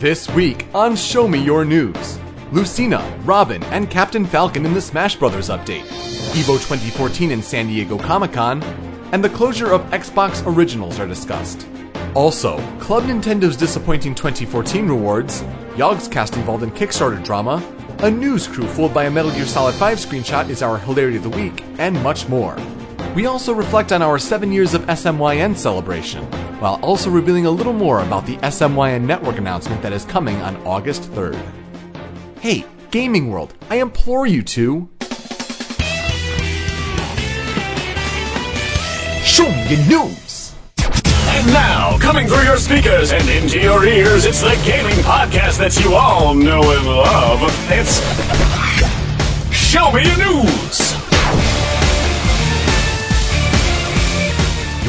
This week on Show Me Your News Lucina, Robin, and Captain Falcon in the Smash Bros. update, EVO 2014 in San Diego Comic Con, and the closure of Xbox Originals are discussed. Also, Club Nintendo's disappointing 2014 rewards, Yogscast involved in Kickstarter drama, a news crew fooled by a Metal Gear Solid 5 screenshot is our hilarity of the week, and much more. We also reflect on our 7 years of SMYN celebration, while also revealing a little more about the SMYN network announcement that is coming on August 3rd. Hey, Gaming World, I implore you to. Show me your news! And now, coming through your speakers and into your ears, it's the gaming podcast that you all know and love. It's Show Me Your News.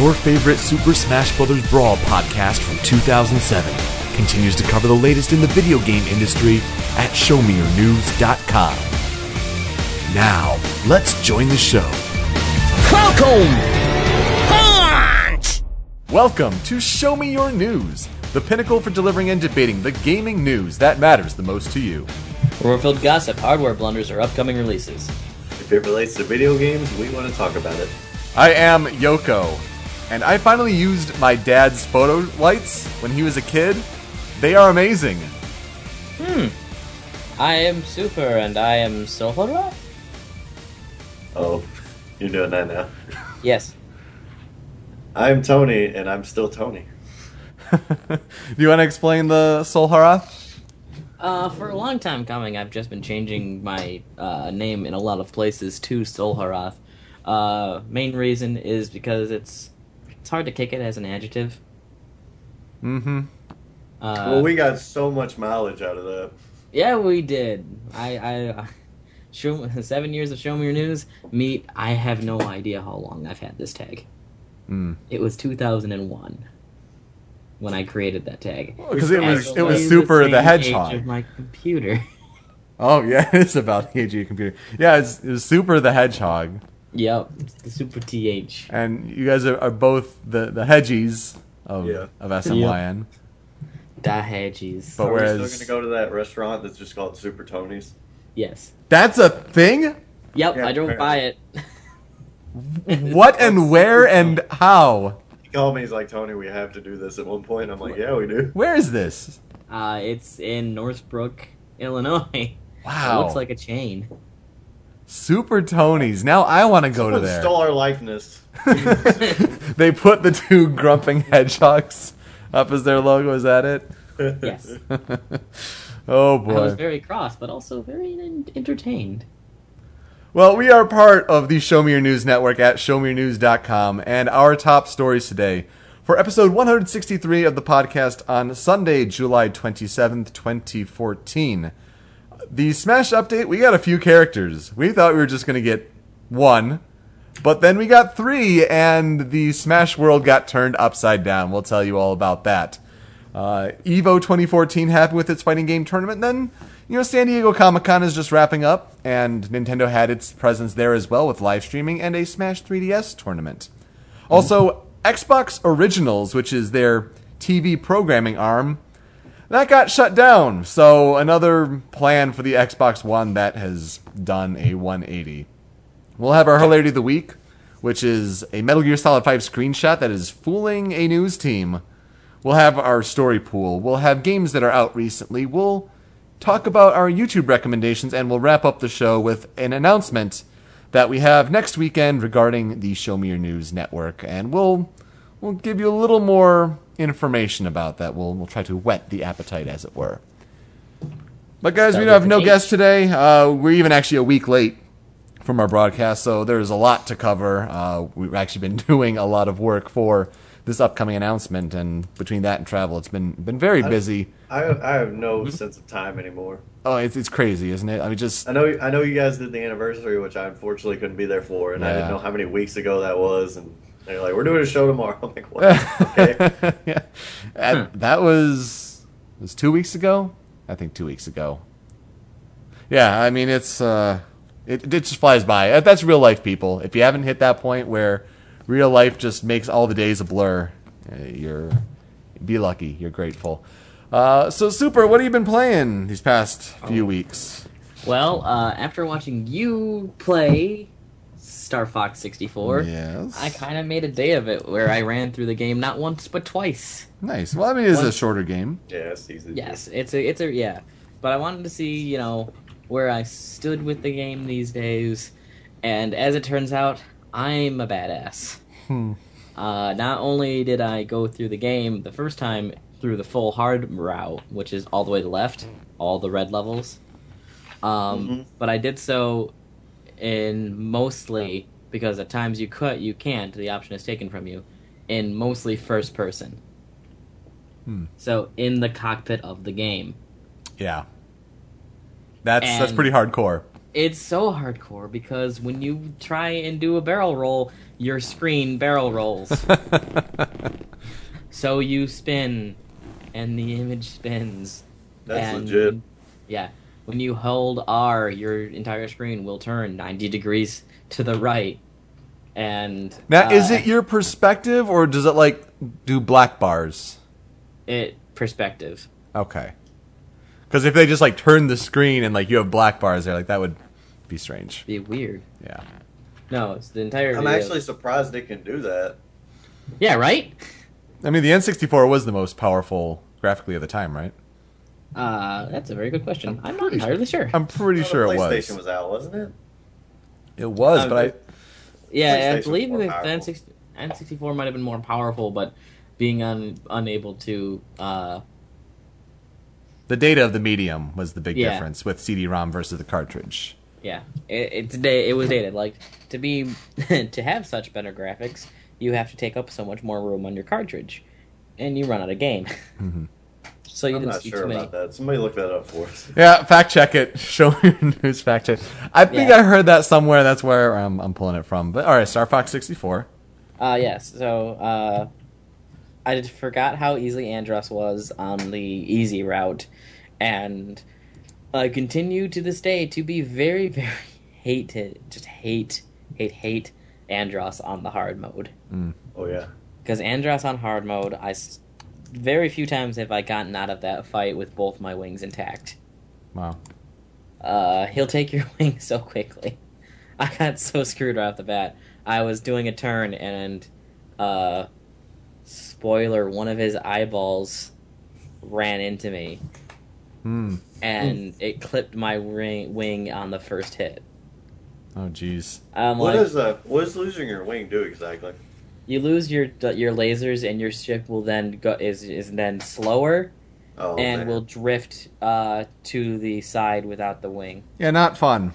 Your favorite Super Smash Bros. Brawl podcast from 2007 continues to cover the latest in the video game industry at ShowMeYourNews.com. Now, let's join the show. Welcome! Punch! Welcome to Show Me Your News, the pinnacle for delivering and debating the gaming news that matters the most to you. Rumor-filled gossip, hardware blunders, or upcoming releases. If it relates to video games, we want to talk about it. I am Yoko, and I finally used my dad's photo lights when he was a kid. They are amazing. Hmm. I am Super, and I am Sohora? Oh, you're doing that now. Yes. I'm Tony, and I'm still Tony. Do you want to explain the Soul Harath? Uh, for a long time coming, I've just been changing my uh, name in a lot of places to Solharath. Uh, main reason is because it's it's hard to kick it as an adjective. Mm-hmm. Uh, well, we got so much mileage out of that. yeah, we did. I, I, uh, show seven years of Show Me Your News. Meet. I have no idea how long I've had this tag. Mm. It was 2001 when I created that tag. Because it was it was Super same the age Hedgehog. of my computer. Oh yeah, it's about the age of your computer. Yeah, it's, it was Super the Hedgehog, yep, the Super TH. and you guys are, are both the the Hedgies of Yeah. of SMYN. Da Hedgies. But Are we still going to go to that restaurant that's just called Super Tony's? Yes. that's a thing. Yep, Yeah, I drove by it. What and where and how? He called me, he's like, Tony, we have to do this at one point. I'm like, yeah, we do. Where is this? Uh, it's in Northbrook, Illinois. Wow, It looks like a chain. Super Tony's. Now I want to go to Someone there. stole our likeness. they put the two grumping hedgehogs up as their logo. Is that it? Yes. oh boy. I was very cross, but also very entertained. Well, we are part of the Show Me Your News network at showmeyournews.com, and our top stories today for episode 163 of the podcast on Sunday, July 27th, 2014. The Smash update, we got a few characters. We thought we were just going to get one, but then we got three, and the Smash world got turned upside down. We'll tell you all about that. Uh, Evo 2014 happened with its fighting game tournament. Then, you know, San Diego Comic Con is just wrapping up, and Nintendo had its presence there as well with live streaming and a Smash 3DS tournament. Also, Xbox Originals, which is their TV programming arm, that got shut down. So, another plan for the Xbox One that has done a 180. We'll have our hilarity of the week, which is a Metal Gear Solid 5 screenshot that is fooling a news team. We'll have our story pool. We'll have games that are out recently. We'll talk about our YouTube recommendations, and we'll wrap up the show with an announcement that we have next weekend regarding the Show Me Your News network, and we'll we'll give you a little more information about that. We'll we'll try to whet the appetite, as it were. But guys, we Sounds have no a guests today. Uh, we're even actually a week late from our broadcast, so there's a lot to cover. Uh, we've actually been doing a lot of work for this upcoming announcement, and between that and travel, it's been been very busy. I, I have no sense of time anymore. Oh, it's it's crazy, isn't it? I mean, just I know I know you guys did the anniversary, which I unfortunately couldn't be there for, and I didn't know how many weeks ago that was. And they're like, "We're doing a show tomorrow." I'm like, "What?" okay. yeah, And that was was two weeks ago. I think two weeks ago. Yeah, I mean it's uh, it it just flies by. Uh, That's real life, people. If you haven't hit that point where real life just makes all the days a blur, uh, you're be lucky. You're grateful. Uh, so, Super, what have you been playing these past Oh. few weeks? Well, uh, after watching you play Star Fox 64, Yes. I kind of made a day of it where I ran through the game not once but twice. Nice. Well, I mean, it's a shorter game. Yeah, it's easy. Yes, it's a it's a yeah. But I wanted to see, you know, where I stood with the game these days, and as it turns out, I'm a badass. Hmm. Uh, not only did I go through the game the first time through the full hard route, which is all the way to left, all the red levels, um, Mhm. but I did so in mostly because at times you could you can't. The option is taken from you in mostly first person. Hmm. So in the cockpit of the game. Yeah. That's that's pretty hardcore. It's so hardcore because when you try and do a barrel roll, your screen barrel rolls. so you spin, and the image spins. That's and- legit. Yeah. When you hold R, your entire screen will turn 90 degrees to the right. And now, uh, is it your perspective, or does it like do black bars? it perspective? Okay. Because if they just like turn the screen and like you have black bars there, like that would be strange. Be weird. Yeah. No, it's the entire. I'm actually surprised it can do that. yeah, right. I mean, the N64 was the most powerful graphically at the time, right? Uh, that's a very good question. I'm not entirely sure. I'm pretty Well, sure the it PlayStation was. was out, wasn't it? It was, Um, but I. Yeah, I PlayStation believe was the more the N60, N64 might have been more powerful, but being un, unable to. Uh, The data of the medium was the big Yeah. difference with CD-ROM versus the cartridge. yeah, it, it's da- it was dated. Like to be to have such better graphics, you have to take up so much more room on your cartridge, and you run out of game. So you I'm didn't not see sure too many. about that. Somebody look that up for us. Yeah, fact check it. Show me your news. Fact check. I think Yeah. I heard that somewhere. That's where I'm, I'm pulling it from. But all right, Star Fox 64. Uh, yes. So, uh, I just forgot how easily Andros was on the easy route, and I continue to this day to be very, very hated, just hate, hate, hate Andros on the hard mode. Oh yeah. Because Andros on hard mode, I s- very few times have I gotten out of that fight with both my wings intact. Wow. Uh, he'll take your wing so quickly. I got so screwed right off the bat. I was doing a turn and, uh, spoiler, one of his eyeballs ran into me Hmm. and it clipped my ring, wing on the first hit. Oh, jeez. I'm What like, does uh, what does losing your wing do exactly? You lose your your lasers and your ship will then go is is then slower Oh, and man. will drift uh to the side without the wing. Yeah, not fun.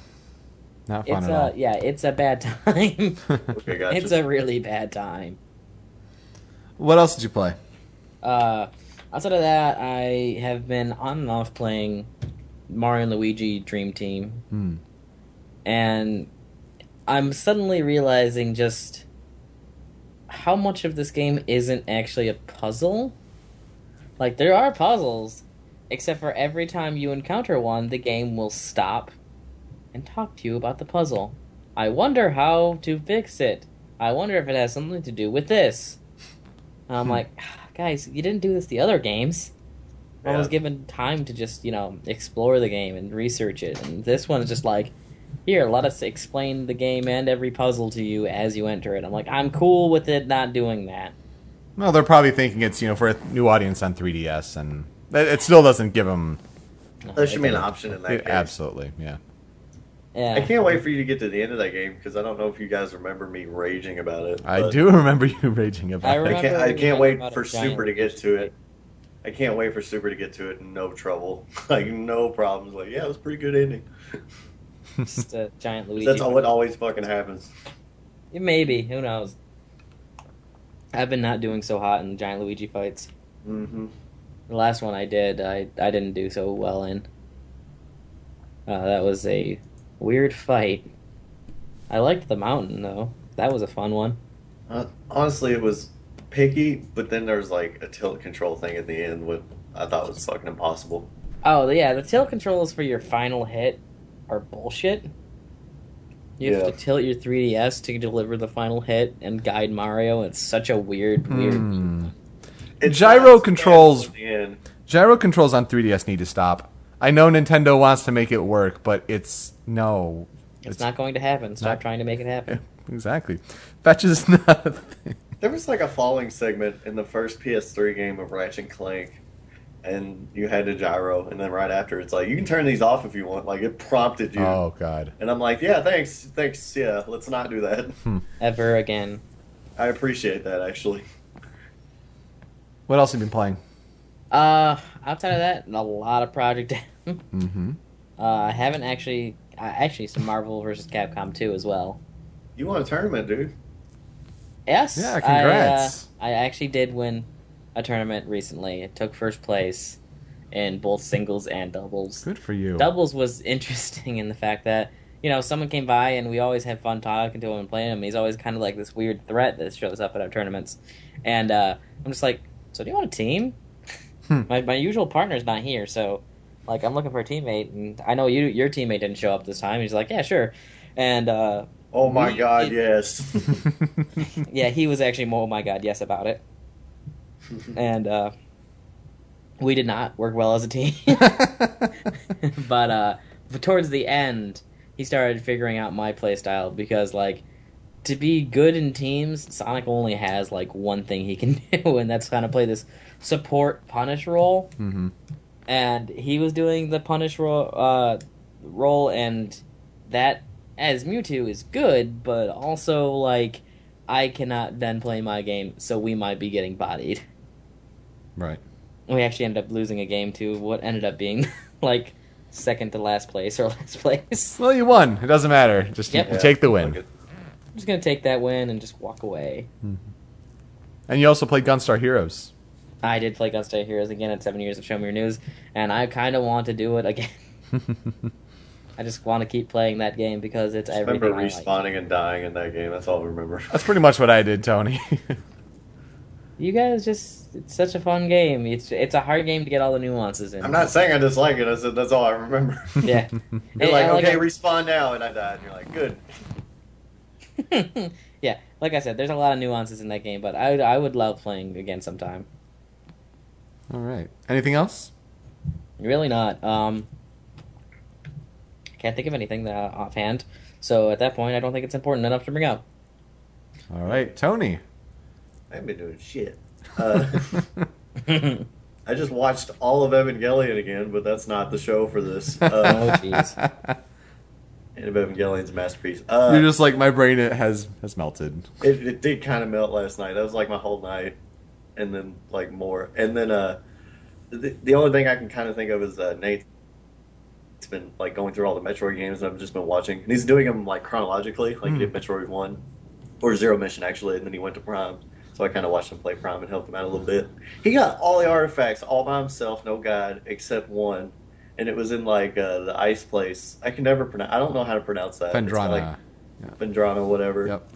Not fun It's at a all. yeah, it's a bad time. Okay, gotcha. It's a really bad time. what else did you play? Uh, outside of that, I have been on and off playing Mario and Luigi Dream Team, Hmm. and I'm suddenly realizing just how much of this game isn't actually a puzzle. Like, there are puzzles, except for every time you encounter one, the game will stop and talk to you about the puzzle. I wonder how to fix it. I wonder if it has something to do with this. And I'm Hmm. like, guys, you didn't do this the other games. I was given time to just, you know, explore the game and research it. And this one is just like, here, let us explain the game and every puzzle to you as you enter it. I'm like, I'm cool with it not doing that. Well, they're probably thinking it's you know for a new audience on 3DS, and it it still doesn't give them. That should be an option in that case. absolutely, yeah. Yeah. I can't wait for you to get to the end of that game because I don't know if you guys remember me raging about it. I do remember you raging about I it. I remember can't. I can't wait for Super to get to it. I can't wait for Super to get to it. No trouble. like no problems. Like yeah, it was a pretty good ending. Just a giant Luigi. That's all what always fucking happens. It maybe. Who knows? I've been not doing so hot in giant Luigi fights. hmm The last one I did, I I didn't do so well in. Uh, that was a weird fight. I liked the mountain though. That was a fun one. Uh, honestly, it was picky, but then there's like a tilt control thing at the end, which I thought was fucking impossible. Oh yeah, the tilt controls for your final hit are bullshit. You have to tilt your 3DS to deliver the final hit and guide Mario. It's such a weird, weird. Hmm. It's Gyro not as bad controls- at the end. Gyro controls on 3DS need to stop. I know Nintendo wants to make it work, but it's no. It's, not going to happen. Stop not- trying to make it happen. Exactly. Fetch is not. There was like a falling segment in the first PS3 game of Ratchet and Clank, and you had to gyro, and then right after it's like you can turn these off if you want. Like it prompted you, Oh god. and I'm like, yeah, thanks, thanks, yeah, let's not do that. Ever again. I appreciate that actually. What else have you been playing? Uh, outside of that, a lot of Project M. Mm-hmm. Uh, I haven't actually. Uh, actually, some Marvel versus Capcom 2 as well. You won a tournament, dude? Yes. Yeah, I, uh, congrats. I, actually did win a tournament recently. It took first place in both singles and doubles. Good for you. Doubles was interesting in the fact that you know someone came by and we always have fun talking to him and playing him. He's always kind of like this weird threat that shows up at our tournaments, and uh, I'm just like, so do you want a team? Hmm. My my usual partner's not here, so like I'm looking for a teammate, and I know you your teammate didn't show up this time. He's like, yeah, sure, and uh, Oh my We- god, it- yes. yeah, he was actually more oh my god, yes about it, and uh, we did not work well as a team. but uh, towards the end, he started figuring out my playstyle because like to be good in teams, Sonic only has like one thing he can do, and that's kind of play this support punish role. hmm And he was doing the punish role, uh, role, and that as Mewtwo is good, but also like I cannot then play my game, so we might be getting bodied. Right. We actually ended up losing a game to what ended up being like second to last place or last place. Well, you won. It doesn't matter. Just Yep. you take the win. it. I'm just gonna take that win and just walk away. Mm-hmm. And you also played Gunstar Heroes. I did play Gunstar Heroes again at seven years of Show Me Your News, and I kind of want to do it again. I just want to keep playing that game because it's I everything remember I like. respawning and dying in that game. That's all I remember. That's pretty much what I did, Tony. You guys just it's such a fun game. It's it's a hard game to get all the nuances in. I'm not saying I dislike it. I said that's all I remember. Yeah. You're And like, I like okay, it. respawn now, and I died. And you're like, good. yeah, like I said, there's a lot of nuances in that game, but I would I would love playing again sometime. All right. Anything else? Really not. Um, can't think of anything that offhand. So at that point, I don't think it's important enough to bring up. All right, Tony. I haven't been doing shit. Uh, I just watched all of Evangelion again, but that's not the show for this. oh Uh, jeez. and Evangelion's masterpiece. Uh, You're just like my brain. It has has melted. it, it did kind of melt last night. That was like my whole night, and then like more, and then uh, the, the only thing I can kind of think of is uh, Nate. It's been like going through all the Metroid games. and I've just been watching, and he's doing them like chronologically. Like he did Metroid One or Zero Mission actually, and then he went to Prime. So I kind of watched him play Prime and helped him out a little bit. He got all the artifacts all by himself, no guide except one, and it was in like uh, the ice place. I can never pronounce. I don't know how to pronounce that. It's Phendrana. like Vendrana, whatever. Yep.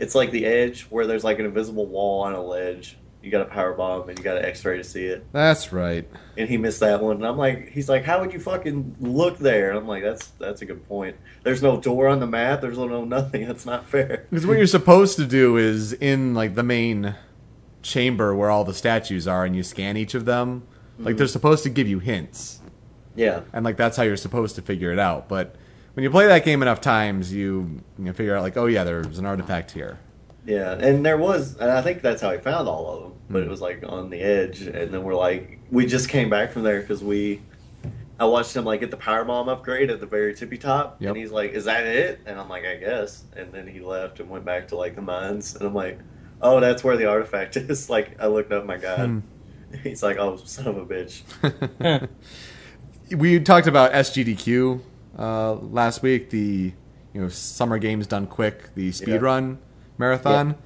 It's like the edge where there's like an invisible wall on a ledge. You got a power bomb and you got an X-ray to see it. That's right. And he missed that one. And I'm like, he's like, how would you fucking look there? And I'm like, that's that's a good point. There's no door on the map. There's no nothing. That's not fair. Because what you're supposed to do is in like the main chamber where all the statues are, and you scan each of them. Like mm-hmm. they're supposed to give you hints, Yeah. and like that's how you're supposed to figure it out. But when you play that game enough times, you you know, figure out like, oh yeah, there's an artifact here. Yeah, and there was, and I think that's how he found all of them. But it was like on the edge, and then we're like, we just came back from there because we, I watched him like get the power bomb upgrade at the very tippy top, Yep. and he's like, "Is that it?" And I'm like, "I guess." And then he left and went back to like the mines, and I'm like, "Oh, that's where the artifact is." like I looked up my guide. He's like, "Oh, son of a bitch." we talked about SGDQ uh, last week. The you know summer games done quick. The speedrun marathon.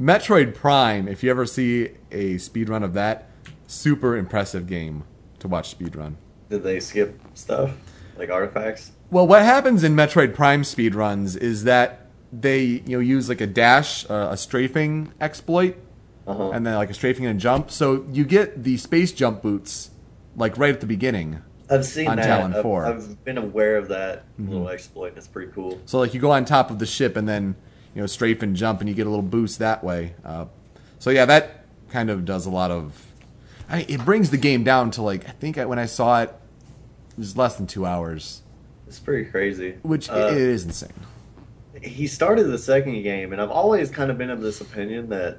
Metroid Prime. If you ever see a speedrun of that, super impressive game to watch speedrun. Did they skip stuff like artifacts? Well, what happens in Metroid Prime speedruns is that they you know use like a dash, uh, a strafing exploit, Uh-huh. and then like a strafing and a jump. So you get the space jump boots like right at the beginning. I've seen On that. Talon I've, 4. I've been aware of that little exploit. It's pretty cool. So like you go on top of the ship and then you know strafe and jump and you get a little boost that way. Uh, so yeah, that kind of does a lot of. I, it brings the game down to like I think I, when I saw it, it was less than two hours, It's pretty crazy. which Uh, it is insane. he started the second game, and I've always kind of been of this opinion that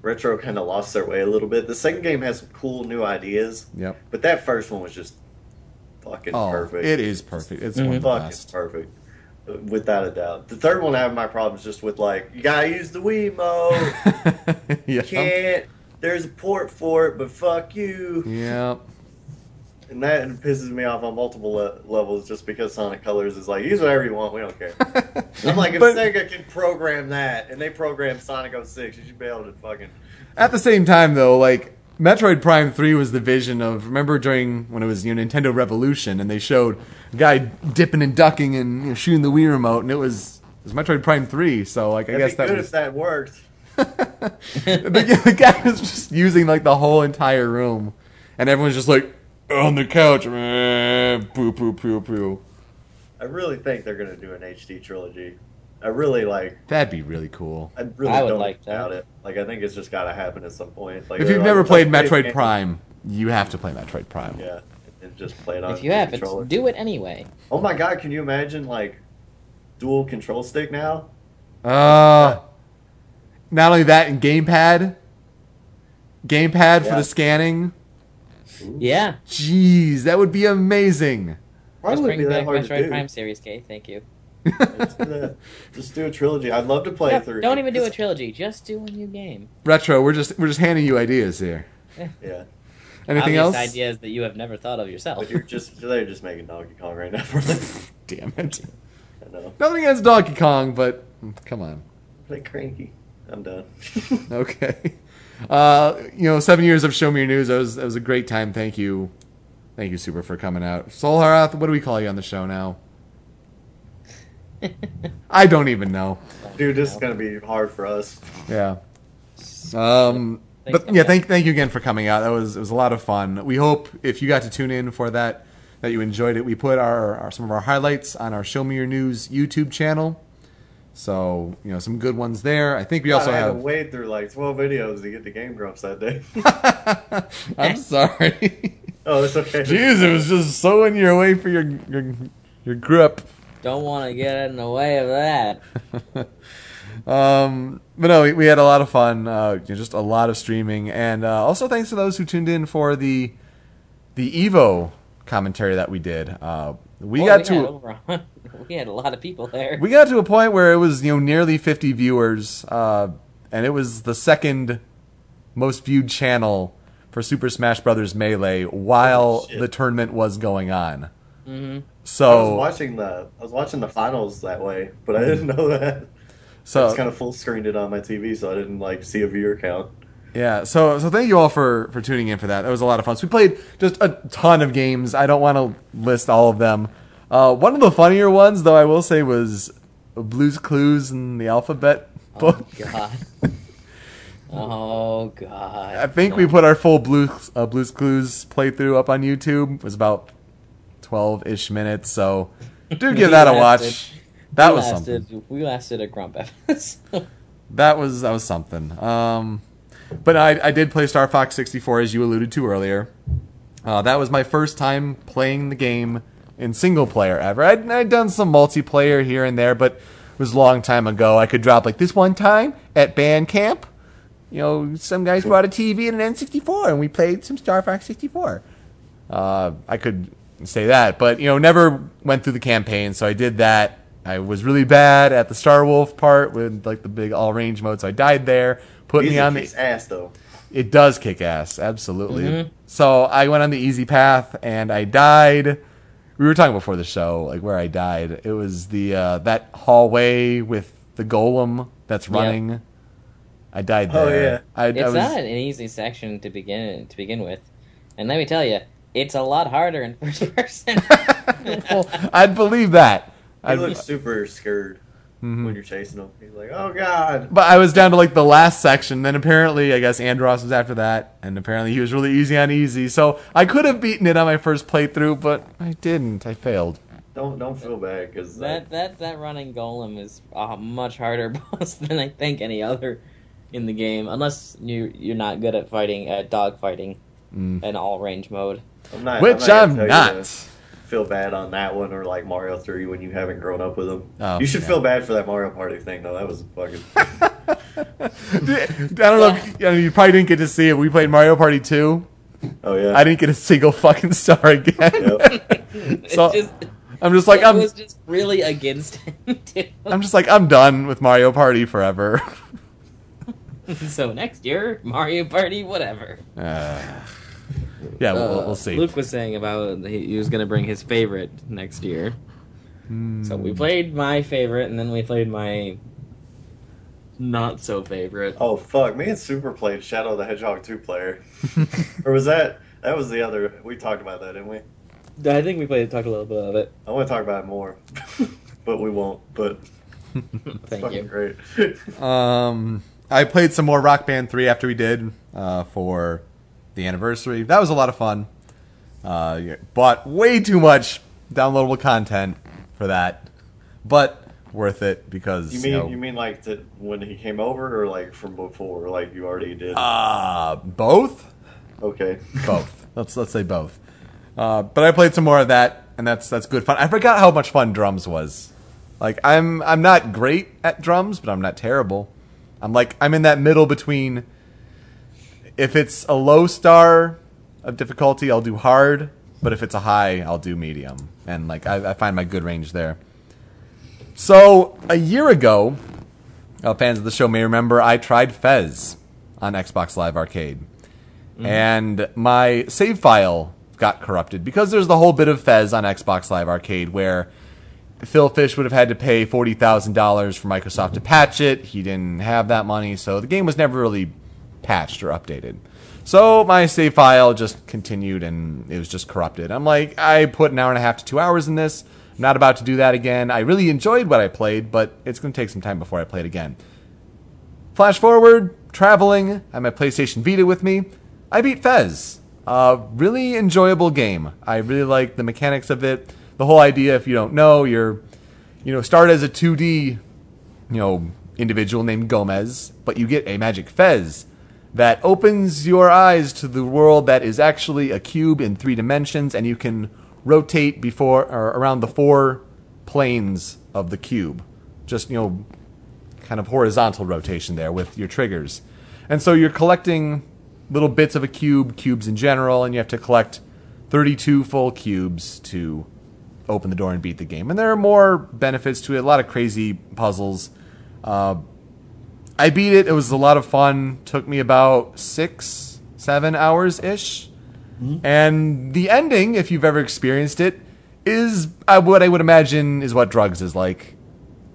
retro kind of lost their way a little bit. The second game has some cool new ideas, Yep. but that first one was just fucking Oh, perfect. it is perfect. It's one of the fucking best. perfect, without a doubt. The third one, I have my problems just with like you gotta use the Wiimote. yeah. Can't. There's a port for it, but fuck you. Yeah. And that pisses me off on multiple le- levels just because Sonic Colors is like, use whatever you want, we don't care. I'm like, if But- Sega can program that and they program Sonic 06, you should be able to fucking. At the same time, though, like Metroid Prime Three was the vision of. Remember during when it was you know, Nintendo Revolution, and they showed a guy dipping and ducking and you know, shooting the Wii remote, and it was it was Metroid Prime Three. So like I It'd guess be that good was if that worked. the, the guy was just using like the whole entire room, and everyone's just like on the couch, poo poo poo poo. I really think they're gonna do an HD trilogy. I really like. That'd be really cool. I really I would don't like that. it. Like I think it's just gotta happen at some point. Like If you've never "Let's played play Metroid game." Prime, you have to play Metroid Prime. yeah, and just play it on. If you haven't, controller. do it anyway. Oh my god, can you imagine like dual control stick now? Uh, not only that, and gamepad, gamepad for the scanning. Yeah. Jeez, that would be amazing. Just Probably bring be that back hard to Metroid do. Prime Series K. Thank you. Just do. Just do a trilogy. I'd love to play Yeah, through. don't even do a trilogy. Just do a new game. Retro, we're just we're just handing you ideas here. Yeah, Anything Obvious else? ideas that you have never thought of yourself. but you're just they're just making Donkey Kong right now. Damn it. I know. Nothing against Donkey Kong, but mm, come on. Play cranky. I'm done. Okay. Uh, you know, seven years of Show Me Your News. That was that was a great time. Thank you, thank you, Super, for coming out. Soul Harath, what do we call you on the show now? I don't even know. Dude, this is gonna be hard for us. Yeah. Um, Thanks, but yeah, thank thank you again for coming out. That was it was a lot of fun. We hope if you got to tune in for that that you enjoyed it. We put our, our some of our highlights on our Show Me Your News YouTube channel. So you know some good ones there. I think we also I had to have. wade through like 12 videos to get the Game Grumps that day. I'm sorry. oh, it's okay. Jeez, it was just so in your way for your your, your grip. Don't want to get in the way of that. Um, but no, we, we had a lot of fun. Uh, you know, just a lot of streaming, and uh, also thanks to those who tuned in for the the Evo commentary that we did. Uh, we Oh, got we to had over a we had a lot of people there. we got to a point where it was you know nearly 50 viewers, uh, and it was the second most viewed channel for Super Smash Brothers Melee while Holy shit. the tournament was going on. Hmm I was So watching the I was watching the finals that way, but I didn't know that. so I just kind of full screened it on my TV, so I didn't like see a viewer count. Yeah, so so thank you all for for tuning in for that. That was a lot of fun. So we played just a ton of games. I don't want to list all of them. Uh, one of the funnier ones, though, I will say, was Blue's Clues and the Alphabet book. Oh god. Oh god. I think we put our full Blues uh, Blue's Clues playthrough up on YouTube. It was about twelve ish minutes. So do give that a watch. That we was lasted, something. We lasted a grump episode. That was that was something. Um, but I, I did play Star Fox 64 as you alluded to earlier. Uh, that was my first time playing the game in single player ever. I'd, I'd done some multiplayer here and there, but it was a long time ago. I could drop like this one time at band camp. You know, some guys brought a TV and an N64, and we played some Star Fox 64. Uh, I could say that, but you know, never went through the campaign, so I did that. I was really bad at the Star Wolf part with like the big all range mode, so I died there. Put me Easy on kicks the. ass though. It does kick ass, absolutely. Mhm. So I went on the easy path and I died. We were talking before the show, like where I died. It was the uh, that hallway with the golem that's Yeah. running. I died there. Oh, there. yeah. I, I it's was, not an easy section to begin to begin with, and let me tell you, it's a lot harder in first person. well, I'd believe that. He I'd, looks super scared Mhm. when you're chasing him. He's like, "Oh God!" But I was down to like the last section. Then apparently, I guess Andros was after that, and apparently he was really easy on easy. So I could have beaten it on my first playthrough, but I didn't. I failed. Don't don't feel bad because that that that running golem is a much harder boss than I think any other in the game, unless you you're not good at fighting at dog fighting. in all range mode. I'm not, Which I'm gonna tell not. Feel bad on that one or like Mario Three when you haven't grown up with them. Oh, you should yeah. feel bad for that Mario Party thing though. That was fucking. I don't know. If, you, know, you probably didn't get to see it. We played Mario Party 2. Oh yeah. I didn't get a single fucking star again. Yep. It's So- just, I'm just like I'm. was just really against him too. I'm just like I'm done with Mario Party forever. so next year, Mario Party, whatever. Uh, yeah, we'll, we'll see. Luke was saying about he, he was going to bring his favorite next year. So Hmm. we played my favorite, and then we played my not so favorite. Oh fuck! Me and Super played Shadow the Hedgehog two player, or was that that was the other? We talked about that, didn't we? I think we played talked a little bit of it. I want to talk about it more, but we won't. But Thank fucking you. great. Um, I played some more Rock Band 3 after we did uh, for the anniversary. That was a lot of fun. Uh, yeah, bought way too much downloadable content for that, but worth it because You mean know, you mean like to, when he came over, or like from before, like you already did? uh, both, okay. both. let's let's say both. Uh, but I played some more of that, and that's that's good fun. I forgot how much fun drums was. Like I'm I'm not great at drums, but I'm not terrible. I'm like I'm in that middle between. If it's a low star of difficulty, I'll do hard. But if it's a high, I'll do medium, and like I, I find my good range there. So a year ago, uh, fans of the show may remember I tried Fez on Xbox Live Arcade, and my save file got corrupted because there's the whole bit of Fez on Xbox Live Arcade where Phil Fish would have had to pay forty thousand dollars for Microsoft to patch it. He didn't have that money, so the game was never really patched or updated. So my save file just continued and it was just corrupted. I'm like, I put an hour and a half to two hours in this. I'm not about to do that again. I really enjoyed what I played, but it's going to take some time before I play it again. Flash forward, traveling. I have my PlayStation Vita with me. I beat Fez. Uh, really enjoyable game. I really like the mechanics of it. The whole idea, if you don't know, you're, you know, start as a 2D, you know, individual named Gomez, but you get a magic Fez that opens your eyes to the world that is actually a cube in three dimensions, and you can rotate before or around the four planes of the cube. Just you know, kind of horizontal rotation there with your triggers. And so you're collecting little bits of a cube, cubes in general, and you have to collect 32 full cubes to open the door and beat the game. And there are more benefits to it, a lot of crazy puzzles. Uh, I beat it. It was a lot of fun. Took me about six, seven hours ish. And the ending, if you've ever experienced it, is uh, what I would imagine is what drugs is like.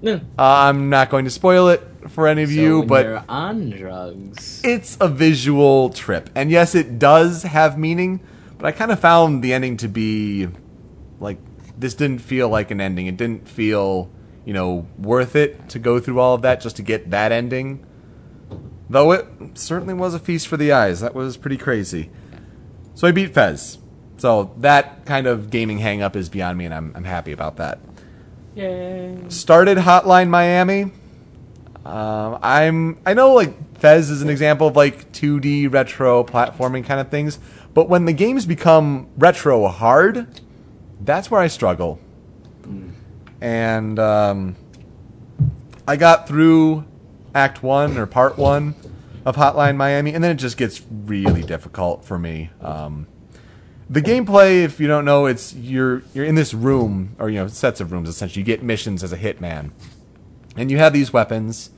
No. Uh, I'm not going to spoil it for any of So you, but you're on drugs. it's a visual trip. And yes, it does have meaning, but I kind of found the ending to be like this didn't feel like an ending. It didn't feel, you know, worth it to go through all of that just to get that ending. Though it certainly was a feast for the eyes. That was pretty crazy. So I beat Fez. So that kind of gaming hang up is beyond me and I'm I'm happy about that Yay. started Hotline Miami. Um, I'm I know like Fez is an example of like 2D retro platforming kind of things, but when the games become retro hard, that's where I struggle. And um, I got through Act One or Part One of Hotline Miami, and then it just gets really difficult for me. Um, the gameplay, if you don't know, it's you're you're in this room or you know sets of rooms essentially. You get missions as a hitman, and you have these weapons,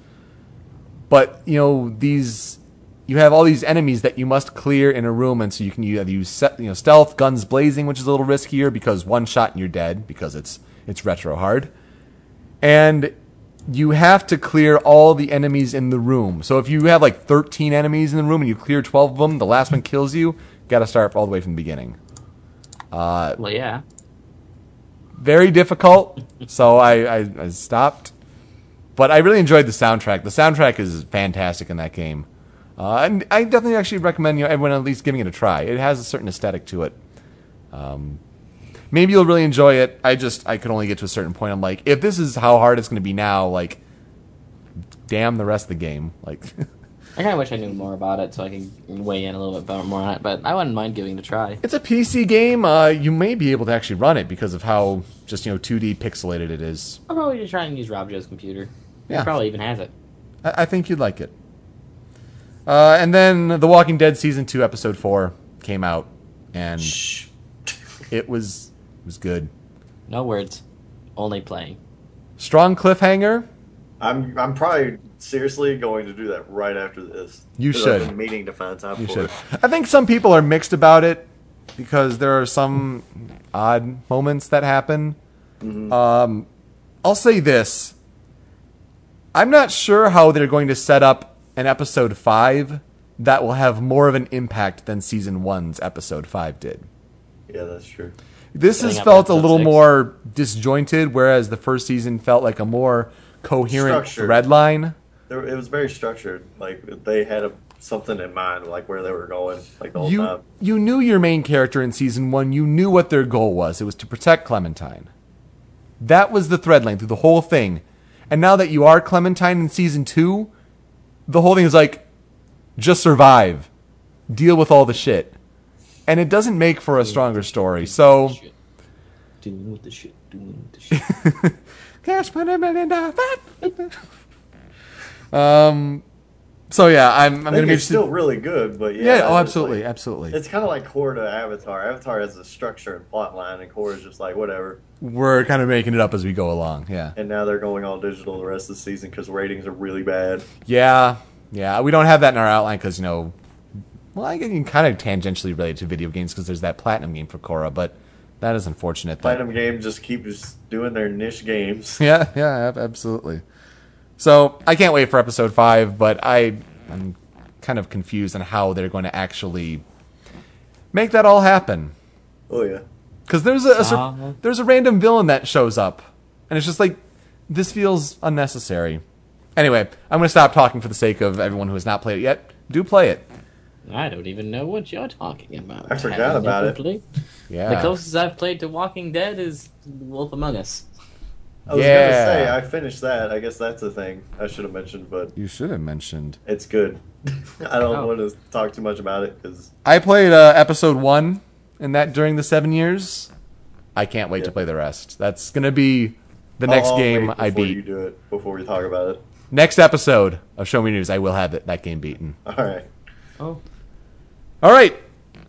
but you know these you have all these enemies that you must clear in a room, and so you can either use you know stealth, guns blazing, which is a little riskier because one shot and you're dead because it's it's retro hard, and you have to clear all the enemies in the room. So if you have like 13 enemies in the room and you clear 12 of them, the last one kills you. Got to start all the way from the beginning. Well, yeah. Very difficult, so I, I, I stopped. But I really enjoyed the soundtrack. The soundtrack is fantastic in that game, uh, and I definitely actually recommend you know, everyone at least giving it a try. It has a certain aesthetic to it. Um, maybe you'll really enjoy it. I just I could only get to a certain point. I'm like, if this is how hard it's going to be now, like, damn the rest of the game. Like, I kind of wish I knew more about it so I could weigh in a little bit more on it, but I wouldn't mind giving it a try. It's a PC game. Uh, you may be able to actually run it because of how just you know 2D pixelated it is. I'll probably just try and use Rob Joe's computer. Yeah. He probably even has it. I, I think you'd like it. Uh, and then The Walking Dead season two, episode four came out, and Shh. it was was good. No words, only playing. Strong cliffhanger. I'm I'm probably seriously going to do that right after this. You 'Cause should. I've been meaning to find time You for should. it. I think some people are mixed about it because there are some odd moments that happen. Um, I'll say this: I'm not sure how they're going to set up an episode five that will have more of an impact than season one's episode five did. Yeah, that's true. This has felt a little six. more disjointed, whereas the first season felt like a more coherent Structured. thread line. There, it was very structured. Like they had a, something in mind, like where they were going, like the whole You time. you knew your main character in season one. You knew what their goal was. It was to protect Clementine. That was the thread line through the whole thing. And now that you are Clementine in season two, the whole thing is like, just survive, deal with all the shit, and it doesn't make for a stronger story. So. Shit. Doing with the shit, doing with the shit. Cash money, million dollar. Um. So yeah, I'm. I'm gonna be still really good, but yeah. yeah. Oh, absolutely, like- absolutely. It's kind of like Korra to Avatar. Avatar has a structure and plot line, and Korra is just like whatever. We're kind of making it up as we go along. Yeah. And now they're going all digital the rest of the season because ratings are really bad. Yeah. Yeah. We don't have that in our outline because you know. Well, I can kind of tangentially relate to video games because there's that platinum game for Korra, but that is unfortunate. That, Platinum Game just keeps doing their niche games. Yeah, yeah, absolutely. So I can't wait for episode five, but I I'm kind of confused on how they're going to actually make that all happen. Oh yeah. Because there's a, a Uh-huh. there's a random villain that shows up, and it's just like this feels unnecessary. Anyway, I'm going to stop talking for the sake of everyone who has not played it yet. Do play it. I don't even know what you're talking about. I forgot Haven't about it. played. Yeah. The closest I've played to Walking Dead is Wolf Among Us. I was Yeah. gonna say I finished that. I guess that's a thing I should have mentioned, but you should have mentioned. it's good. I don't Oh. want to talk too much about it because I played uh, episode one, and that during the seven years. I can't wait to play the rest. That's going to be the next game I before beat. You do it before we talk about it. Next episode of Show Me News, I will have it, that game beaten. All right. Oh, All right,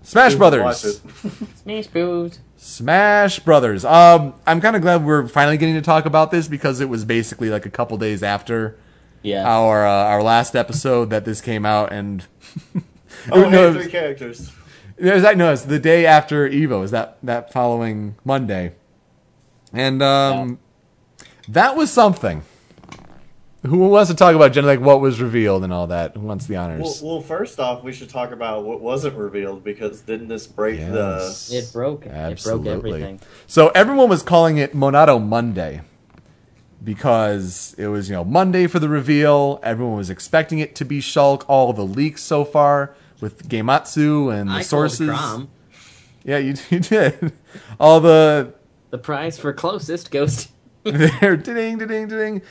Smash Watch Brothers. Smash Bros. Smash Brothers. Um, I'm kind of glad we're finally getting to talk about this because it was basically like a couple days after Yeah. our uh, our last episode that this came out, and Oh, No, hey, three characters. it was that no, it's the day after Evo. Is that that following Monday? And um, that was something. Who wants to talk about Jen, like what was revealed and all that? Who wants the honors? Well, well, first off, we should talk about what wasn't revealed because didn't this break Yes. It broke. It broke everything. So everyone was calling it Monado Monday because it was, you know, Monday for the reveal. Everyone was expecting it to be Shulk. All the leaks so far with Gematsu and the I sources. Called Yeah, you, you did. All the The prize for closest goes to there, ding, ding, ding.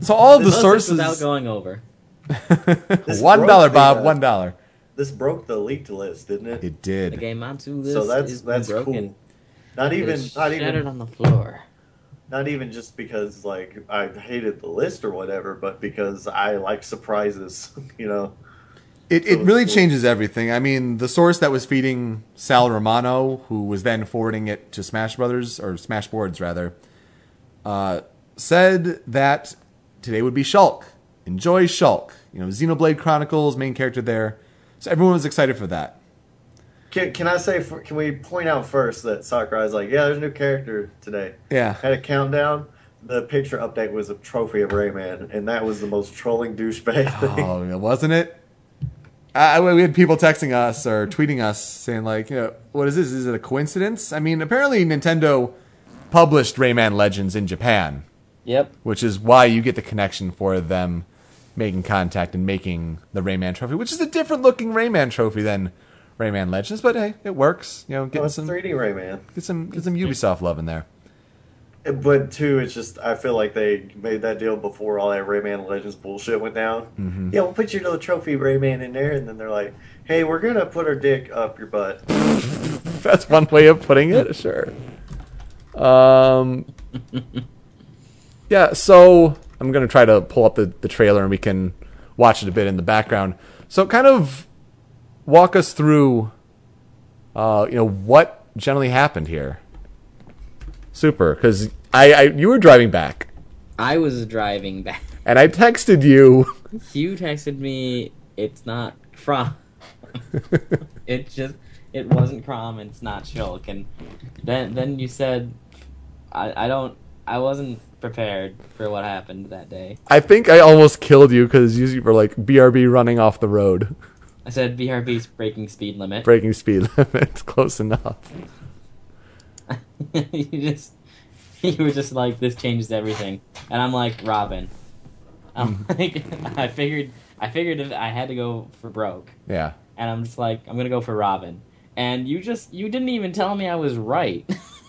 So all of the sources. without going over. One broke the, Bob. uh, One dollar. This broke the leaked list, didn't it? It did. The did. Gematsu list so that's is that's broken. cool. Not even is not shattered even on the floor. not even just because like I hated the list or whatever, but because I like surprises. You know. It, it really it's- changes everything. I mean, the source that was feeding Sal Romano, who was then forwarding it to Smash Brothers or Smash Boards rather, uh, said that today would be Shulk. Enjoy Shulk. You know, Xenoblade Chronicles, main character there. So everyone was excited for that. Can, can I say? For, can we point out first that Sakurai's like, yeah, there's a new character today. Yeah. Had a countdown. The picture update was a trophy of Rayman, and that was the most trolling douchebag oh, thing. Oh, wasn't it? I, I- we had people texting us or tweeting us saying like, you know, what is this? Is it a coincidence? I mean, apparently Nintendo published Rayman Legends in Japan. Yep. which is why you get the connection for them making contact and making the Rayman trophy, which is a different looking Rayman trophy than Rayman Legends, but hey, it works. You know, Oh, getting some 3D Rayman. get some get some Ubisoft love in there. But two, it's just I feel like they made that deal before all that Rayman Legends bullshit went down. Mm-hmm. Yeah, we'll put your little trophy Rayman in there, and then they're like, "Hey, we're gonna put our dick up your butt." That's one way of putting it. Sure. Um. yeah. So I'm gonna try to pull up the, the trailer and we can watch it a bit in the background. So kind of walk us through. Uh, you know what generally happened here. Super, because I, I you were driving back I was driving back. and I texted you. You texted me. It's not Chrom. it just it wasn't Chrom and it's not Shulk. And then then you said, I I don't I wasn't prepared for what happened that day. I think I almost killed you because you were like BRB running off the road, I said BRB's breaking speed limit. breaking speed limit. Close enough. you just you were just like this changes everything, and I'm like Robin. I'm mm. like I figured I figured if I had to go for broke, Yeah. and I'm just like I'm gonna go for Robin. And you just you didn't even tell me I was right.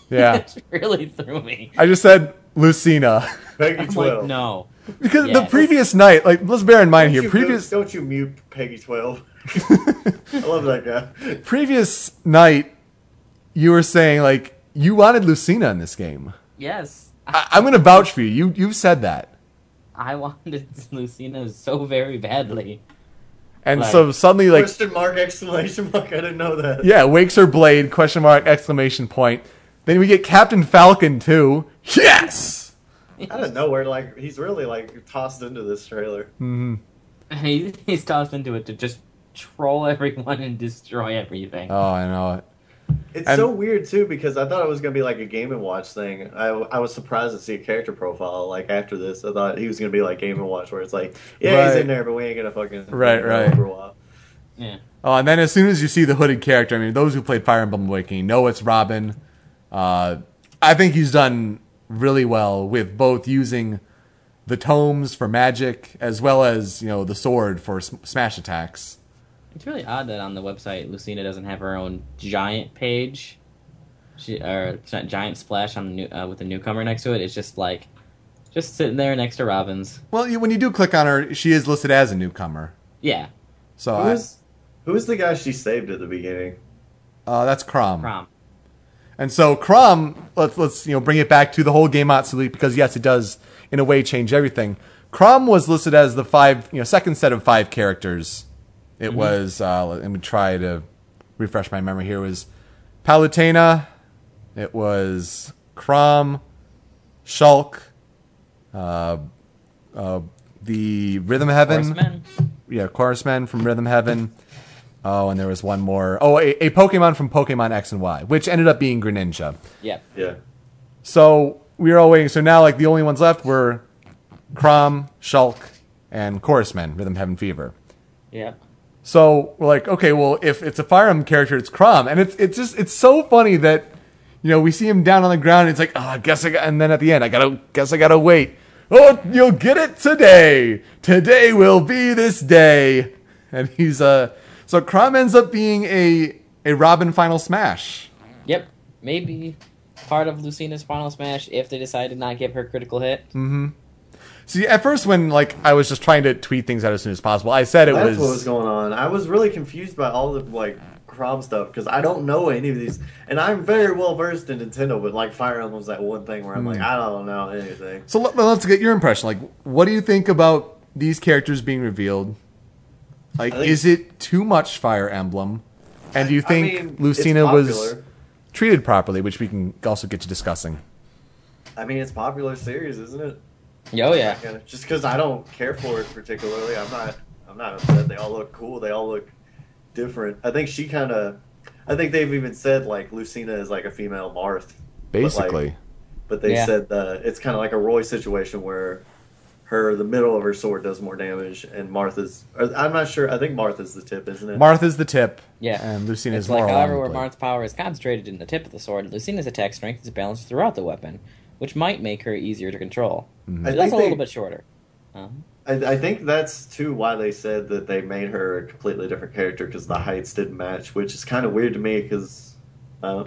Yeah. it really threw me. I just said Lucina Peggy I'm twelve. like no. because the previous night, like let's bear in mind Don't here, previous mute, don't you mute Peggy twelve? I love that guy. previous night, you were saying like you wanted Lucina in this game. Yes, I, I'm gonna vouch for you. You you've said that, I wanted Lucina so very badly. and Like- so suddenly like Question mark exclamation mark. I didn't know that. yeah, wakes her blade question mark exclamation point. Then we get Captain Falcon too. Yes. Out of nowhere, like he's really like tossed into this trailer. Mm-hmm. He, he's tossed into it to just troll everyone and destroy everything. Oh, I know it. It's And- so weird too because I thought it was gonna be like a Game and Watch thing. I, I was surprised to see a character profile like after this. I thought he was gonna be like Game and Watch, where it's like, yeah, he's in there, but we ain't gonna fucking Right, right. for a while. Yeah. Oh, and then as soon as you see the hooded character, I mean, those who played Fire Emblem Awakening know it's Robin. Uh, I think he's done really well with both using the tomes for magic as well as you know the sword for s- smash attacks. It's really odd that on the website Lucina doesn't have her own giant page, she, or it's not giant splash on the new uh, with the newcomer next to it. It's just like, just sitting there next to Robin's. Well, you, when you do click on her, she is listed as a newcomer. Yeah, So I, Who's who's the guy she saved at the beginning? uh, that's Chrom. prom. And so Chrom, let's let's you know bring it back to the whole game obsolete because yes, it does in a way change everything. Chrom was listed as the five, you know, second set of five characters. It was uh, let me try to refresh my memory here. It was Palutena, it was Chrom, Shulk, uh, uh, the Rhythm Heaven, Horsemen. yeah, Chorusman from Rhythm Heaven. Oh, and there was one more. Oh, a, a Pokemon from Pokemon X and Y, which ended up being Greninja. Yep. Yeah, So we were all waiting. So now, like the only ones left were Chrom, Shulk, and Chorusman, Rhythm Heaven Fever. Yeah. So we're like, okay, well, if it's a Fire Emblem character, it's Chrom, and it's it's just it's so funny that you know we see him down on the ground. And it's like, oh, I guess I got, and then at the end, I gotta guess I gotta wait. Oh, you'll get it today. Today will be this day, and he's uh so Chrom ends up being a a Robin Final Smash. Yep. Maybe part of Lucina's final smash if they decide to not give her critical hit. Mm-hmm. See, at first when like I was just trying to tweet things out as soon as possible, I said it that's was, what was going on. I was really confused by all the like Chrom stuff because I don't know any of these, and I'm very well versed in Nintendo. But like Fire Emblem's that one thing where I'm Hmm. like, I don't know anything. So let, let's get your impression. Like, what do you think about these characters being revealed? Like, think- is it too much Fire Emblem? And do you I think mean, Lucina was treated properly, which we can also get to discussing? I mean, it's a popular series, isn't it? Oh yeah. Kinda- Just because I don't care for it particularly, I'm not. I'm not upset. They all look cool. They all look different. I think she kind of. I think they've even said like Lucina is like a female Marth. but, like, Basically, But they Yeah. said uh, it's kind of like a Roy situation where her the middle of her sword does more damage, and Marth's. or I'm not sure. I think Marth's the tip, isn't it? Marth's the tip, Yeah. and Lucina's It's more like, however, where Marth's power is concentrated in the tip of the sword, Lucina's attack strength is balanced throughout the weapon, which might make her easier to control. Mm-hmm. I She's think also a little they- bit shorter. Uh, I, I think that's too why they said that they made her a completely different character because the heights didn't match, which is kind of weird to me because uh,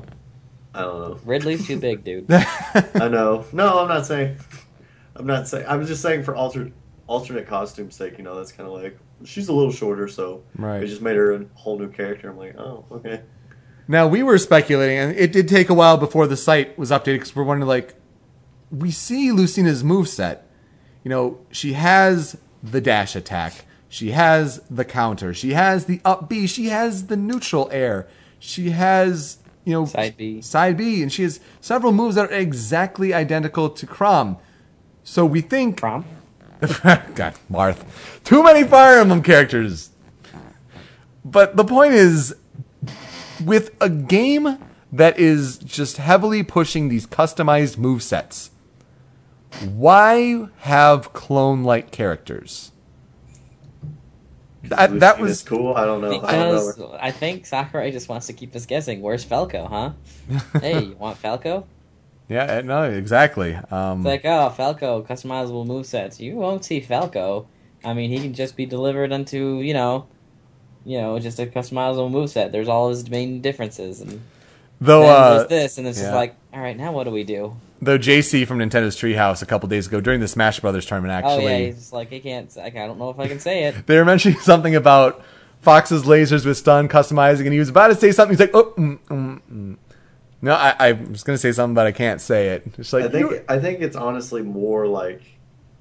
I don't know. Ridley's too big, dude. I know. No, I'm not saying. I'm not saying. I'm just saying for alter, alternate costume sake. You know, that's kind of like she's a little shorter, so Right. It just made her a whole new character. I'm like, oh, okay. Now we were speculating, and it did take a while before the site was updated because we're wondering, like, we see Lucina's move set. You know, she has the dash attack, she has the counter, she has the up B, she has the neutral air, she has you know Side B. side B, and she has several moves that are exactly identical to Chrom. So we think Prom? God, Marth. Too many Fire Emblem characters. But the point is, with a game that is just heavily pushing these customized move sets, why have clone-like characters? That, that was cool. I don't know. I don't know. Because I think Sakurai just wants to keep us guessing. Where's Falco, huh? hey, you want Falco? Yeah, no, exactly. Um, It's like, oh, Falco, customizable movesets. You won't see Falco. I mean, he can just be delivered unto, you know, you know, just a customizable moveset. There's all his main differences, and though, then uh, there's this, and it's yeah. just like, all right, now what do we do? though JC from Nintendo's Treehouse a couple days ago during the Smash Brothers tournament, actually, oh yeah, he's just like, I can't, I don't know if I can say it. they were mentioning something about Fox's lasers with stun customizing, and he was about to say something. He's like, "Oh, mm, mm, mm." No, I, I was going to say something, but I can't say it." It's like, I think you- I think it's honestly more like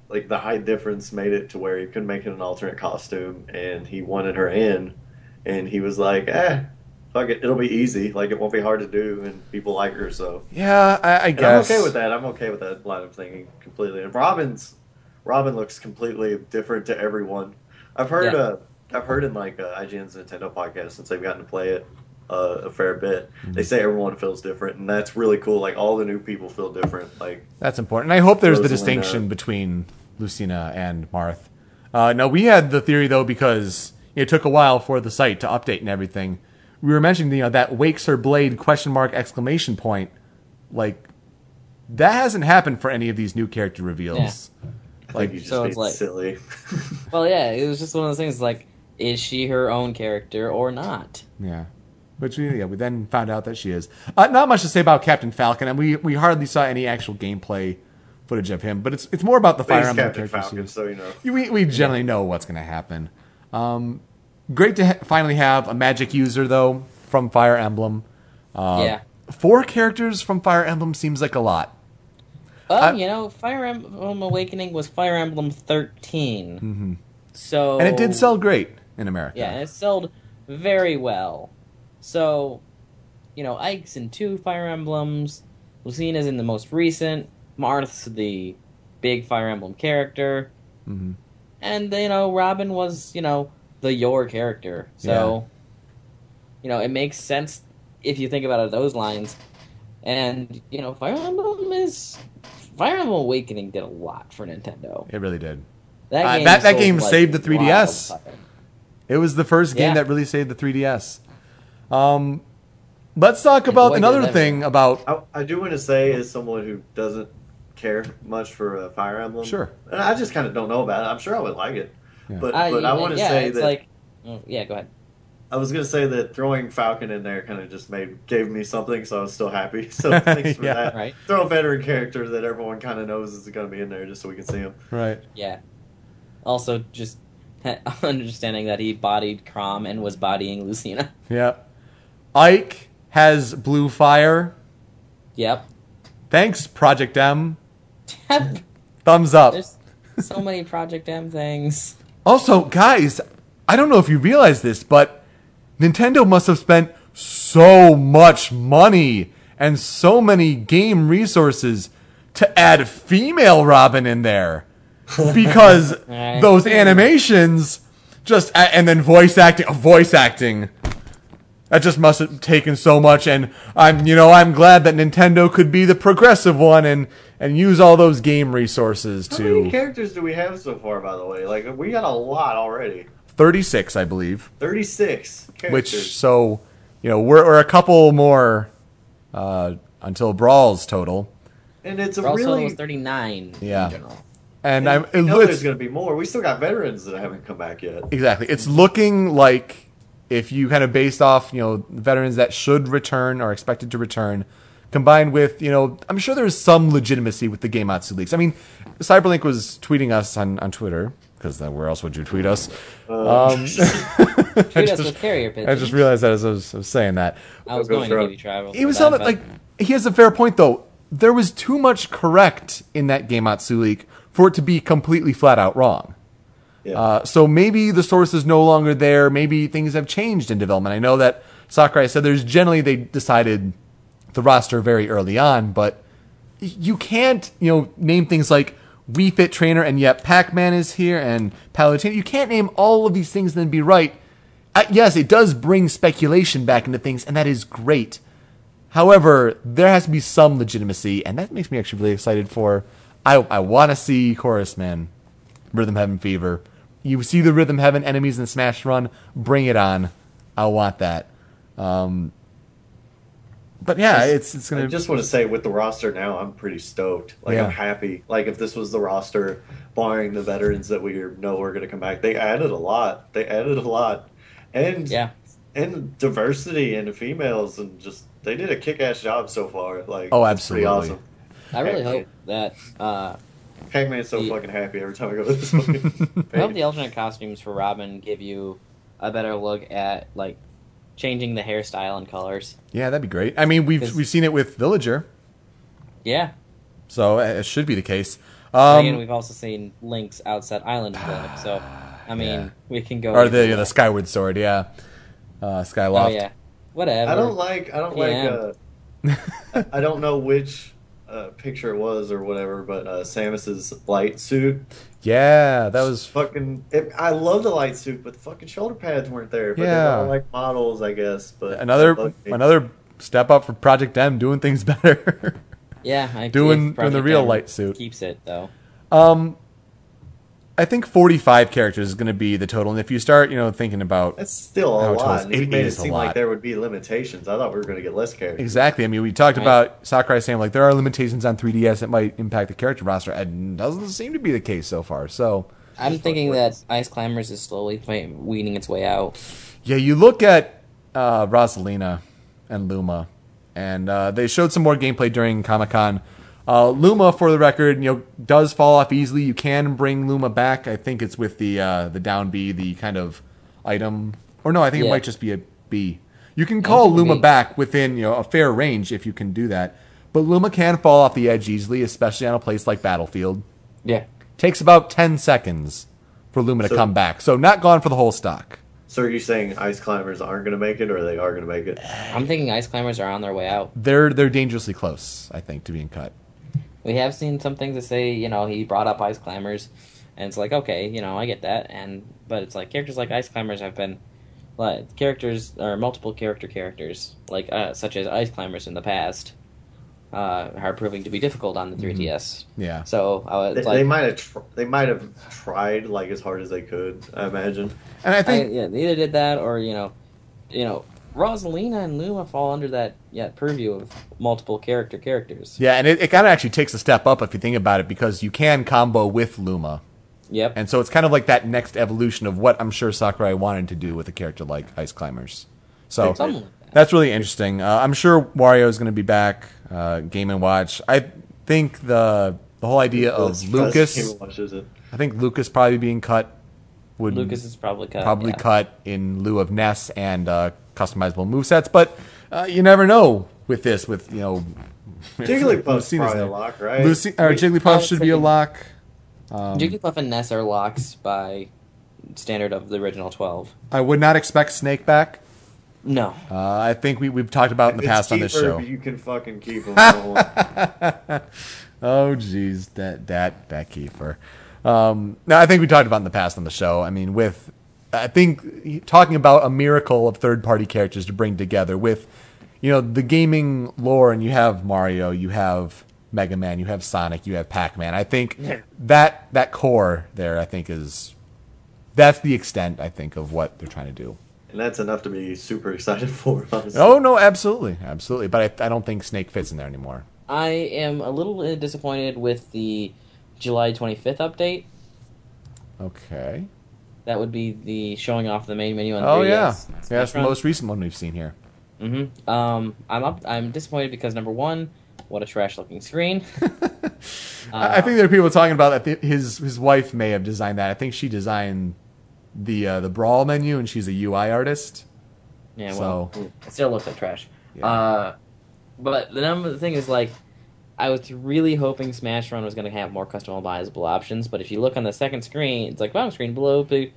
like the height difference made it to where he couldn't make it an alternate costume, and he wanted her in, and he was like, "Eh, fuck it, it'll be easy. Like it won't be hard to do, and people like her." So yeah, I, I guess I'm okay with that. I'm okay with that line of thinking completely. And Robin's Robin looks completely different to everyone. I've heard Yeah. uh I've heard in like uh, IGN's Nintendo podcast since they've gotten to play it uh, a fair bit. Mm-hmm. They say everyone feels different, and that's really cool. Like all the new people feel different. Like That's important. And I hope there's the distinction between Lucina and Marth. Uh, now, we had the theory, though, because it took a while for the site to update and everything. We were mentioning, you know, that wakes her blade question mark exclamation point. Like, that hasn't happened for any of these new character reveals. I Like, you just so made it's like- silly. Well, yeah, it was just one of those things. Like, is she her own character or not? Yeah. Which we, yeah, we then found out that she is. Uh, not much to say about Captain Falcon, and we, we hardly saw any actual gameplay footage of him, but it's it's more about the Fire Emblem Captain characters. Falcon, so you know. we, we generally know what's going to happen. Um, great to ha- finally have a magic user though from Fire Emblem. Uh, yeah. Four characters from Fire Emblem seems like a lot. Well, I- you know, Fire Emblem Awakening was Fire Emblem 13. So Mm-hmm. And it did sell great in America. Yeah, it sold very well. So, you know, Ike's in two Fire Emblems. Lucina's in the most recent. Marth's the big Fire Emblem character. Mhm. And, you know, Robin was, you know, the your character. So, you know, it makes sense if you think about it those lines. And, you know, Fire Emblem is. Fire Emblem Awakening did a lot for Nintendo. It really did. That Uh, game, that- that game like saved the 3DS. It was the first game Yeah. that really saved the 3DS. Um, let's talk about boy, another it ever. thing about. I, I do want to say, as someone who doesn't care much for uh, Fire Emblem, Sure. and I just kind of don't know about it. I'm sure I would like it, Yeah. but I, but I want to yeah, say it's that like, oh, yeah, go ahead. I was gonna say that throwing Falcon in there kind of just made gave me something, so I was still happy. So thanks for Yeah. that. Right. Throw a veteran character that everyone kind of knows is going to be in there, just so we can see him. Right. Yeah. Also, just understanding that he bodied Chrom and was bodying Lucina. Yeah. Ike has blue fire. Yep. Thanks, Project M. Thumbs up. There's so many Project M things. Also, guys, I don't know if you realize this, but Nintendo must have spent so much money and so many game resources to add female Robin in there. Because those animations just and then voice acting voice acting that just must have taken so much and I'm you know I'm glad that Nintendo could be the progressive one and and use all those game resources to How many characters do we have so far? By the way, like we got a lot already. 36 I believe. Thirty six characters. which so you know we're, we're a couple more uh, until brawls total and it's a Also, really was 39 Yeah. in general. and and i'm you it, know it's, there's going to be more. We still got veterans that haven't come back yet. exactly it's looking like if you kind of based off you know veterans that should return or expected to return combined with you know, I'm sure there's some legitimacy with the Gematsu leaks. I mean, Cyberlink was tweeting us on on Twitter because where else would you tweet us? Um, Treat us just- with carrier pigeons. I just realized that as I was, I was saying that. I was going to throw. give you travel. He was for that, telling but- like he has a fair point though. There was too much correct in that Gematsu leak for it to be completely flat out wrong. Yeah. Uh, so maybe the source is no longer there. Maybe things have changed in development. I know that Sakurai said there's generally they decided the roster very early on, but you can't you know name things like Wii Fit Trainer and yet Pac-Man is here and Palutena. You can't name all of these things and then be right. Uh, yes, it does bring speculation back into things, and that is great. However, there has to be some legitimacy, and that makes me actually really excited for. I I want to see Chorus Man, Rhythm Heaven Fever. You see the Rhythm Heaven enemies in Smash Run, bring it on. I want that. Um, but yeah, it's it's gonna. I just want to say with the roster now, I'm pretty stoked. Like Yeah. I'm happy. Like if this was the roster, barring the veterans that we know are going to come back, they added a lot. They added a lot, and yeah, and diversity and females and just they did a kick-ass job so far. Like Oh, absolutely. awesome. I really Pac-Man. hope that. Uh, Pac-Man's so Yeah. fucking happy every time I go to this fucking I hope the alternate costumes for Robin give you a better look at like changing the hairstyle and colors. yeah, that'd be great. I mean, we've we've seen it with Villager, Yeah, so it should be the case. and again, Um, we've also seen Link's Outset Island look. So, I mean, Yeah. we can go. or either the way. the Skyward Sword, yeah, uh, Oh Skyloft. yeah, whatever. I don't like. I don't Yeah. like. Uh, I don't know which uh, picture it was or whatever, but uh, Samus's light suit. Yeah, that was fucking. It, I love the light suit, but the fucking shoulder pads weren't there. But Yeah. they're all like models, I guess. But another that bugged me. another step up for Project M, doing things better. Yeah, I, Doing- if doing the real M light suit. keeps it though. um, I think forty five characters is going to be the total, and if you start, you know, thinking about That's still a lot. was- And it made it seem like there would be limitations. I thought we were going to get less characters. exactly, I mean, we talked Right. about Sakurai saying like there are limitations on 3DS that might impact the character roster, and doesn't seem to be the case so far. So I'm thinking that Ice Climbers is slowly play- weaning its way out. Yeah, you look at uh, Rosalina and Luma, and uh, they showed some more gameplay during Comic Con. Uh, Luma, for the record, you know, does fall off easily. You can bring Luma back. I think it's with the uh, the down B, the kind of item, or no, I think it might just be a B. You can call Luma B. back within you know a fair range if you can do that. But Luma can fall off the edge easily, especially on a place like Battlefield. Yeah. Takes about ten seconds for Luma to come back, so not gone for the whole stock. So are you saying ice climbers aren't going to make it, or they are going to make it? I'm thinking Ice Climbers are on their way out. They're they're dangerously close, I think, to being cut. We have seen some things that say, you know, he brought up Ice Climbers, and it's like, okay, you know, I get that, and but it's like characters like Ice Climbers have been, like characters or multiple character characters like uh, such as Ice Climbers in the past, uh, are proving to be difficult on the 3DS. Yeah. So uh, They, like, they might have. Tr- they might have tried like as hard as they could. I imagine. And I I, think yeah, they either did that or you know, you know, Rosalina and Luma fall under that yeah purview of multiple character characters. yeah, and it, it kind of actually takes a step up if you think about it because you can combo with Luma. Yep. And so it's kind of like that next evolution of what I'm sure Sakurai wanted to do with a character like Ice Climbers. So like that. that's really interesting. Uh, I'm sure Wario is going to be back. Uh, Game and Watch. I think the the whole idea of Lucas. that's Game Watch, is it? I think Lucas probably being cut would Lucas is probably cut. probably yeah. cut in lieu of Ness and uh, customizable movesets. But uh, you never know with this. With you know, Jigglypuff's Lucina's probably a lock, right? Lucy or Wait, Jigglypuff should be a lock. Um, Jigglypuff and Ness are locks by standard of the original twelve. I would not expect Snake back. No. Uh, I think we, we've talked about in the It's past on this show. You can fucking keep them. Oh, jeez, that that that Kiefer. Um, no, I think we talked about in the past on the show. I mean, with I think talking about a miracle of third-party characters to bring together with, you know, the gaming lore, and you have Mario, you have Mega Man, you have Sonic, you have Pac-Man. I think that that core there, I think, is that's the extent I think of what they're trying to do. and that's enough to be super excited for. Honestly. Oh no, absolutely, absolutely. But I, I don't think Snake fits in there anymore. I am a little uh, disappointed with the July 25th update. Okay. That would be the showing off the main menu on Oh 3DS. yeah, Smash yeah. That's the most recent one we've seen here. Mm-hmm. Um, I'm up. I'm disappointed because number one, what a trash looking screen. I I think there are people talking about that th- his his wife may have designed that. I think she designed the uh, the brawl menu, and she's a UI artist. Yeah, So- well, it still looks like trash. Yeah. Uh, but the number the thing is like, I was really hoping Smash Run was going to have more customizable options. But if you look on the second screen, it's like bottom screen below the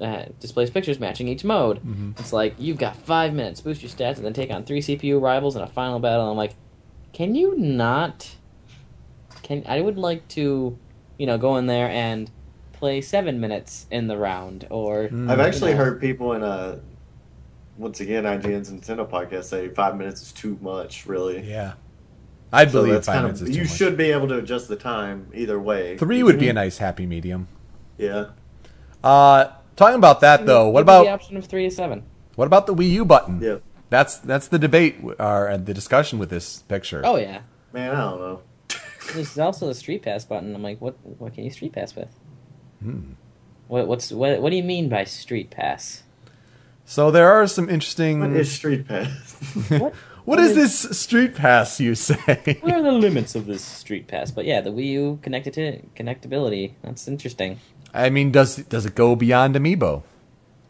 uh, displays pictures matching each mode. Mm-hmm. It's like you've got five minutes, boost your stats, and then take on three CPU rivals in a final battle. I'm like, can you not? Can I would like to, you know, go in there and play seven minutes in the round or I've actually you know. heard people in a. once again IGN's Nintendo podcast say five minutes is too much, really. Yeah, I'd So believe that's five kind minutes of is too you much. should be able to adjust the time either way. Three would be a nice happy medium. Yeah. Uh, talking about that though, what about the option of three to seven? what about the Wii U button? Yeah. That's that's the debate or uh, the discussion with this picture. Oh yeah. Man, I don't know. There's also the Street Pass button. I'm like, what? What can you Street Pass with? Hmm. What? What's what? What do you mean by Street Pass? So there are some interesting. What is Street Pass? What? What is this street pass you say? What are the limits of this Street Pass? But yeah, the Wii U connected to connectability. That's interesting. I mean, does does it go beyond Amiibo?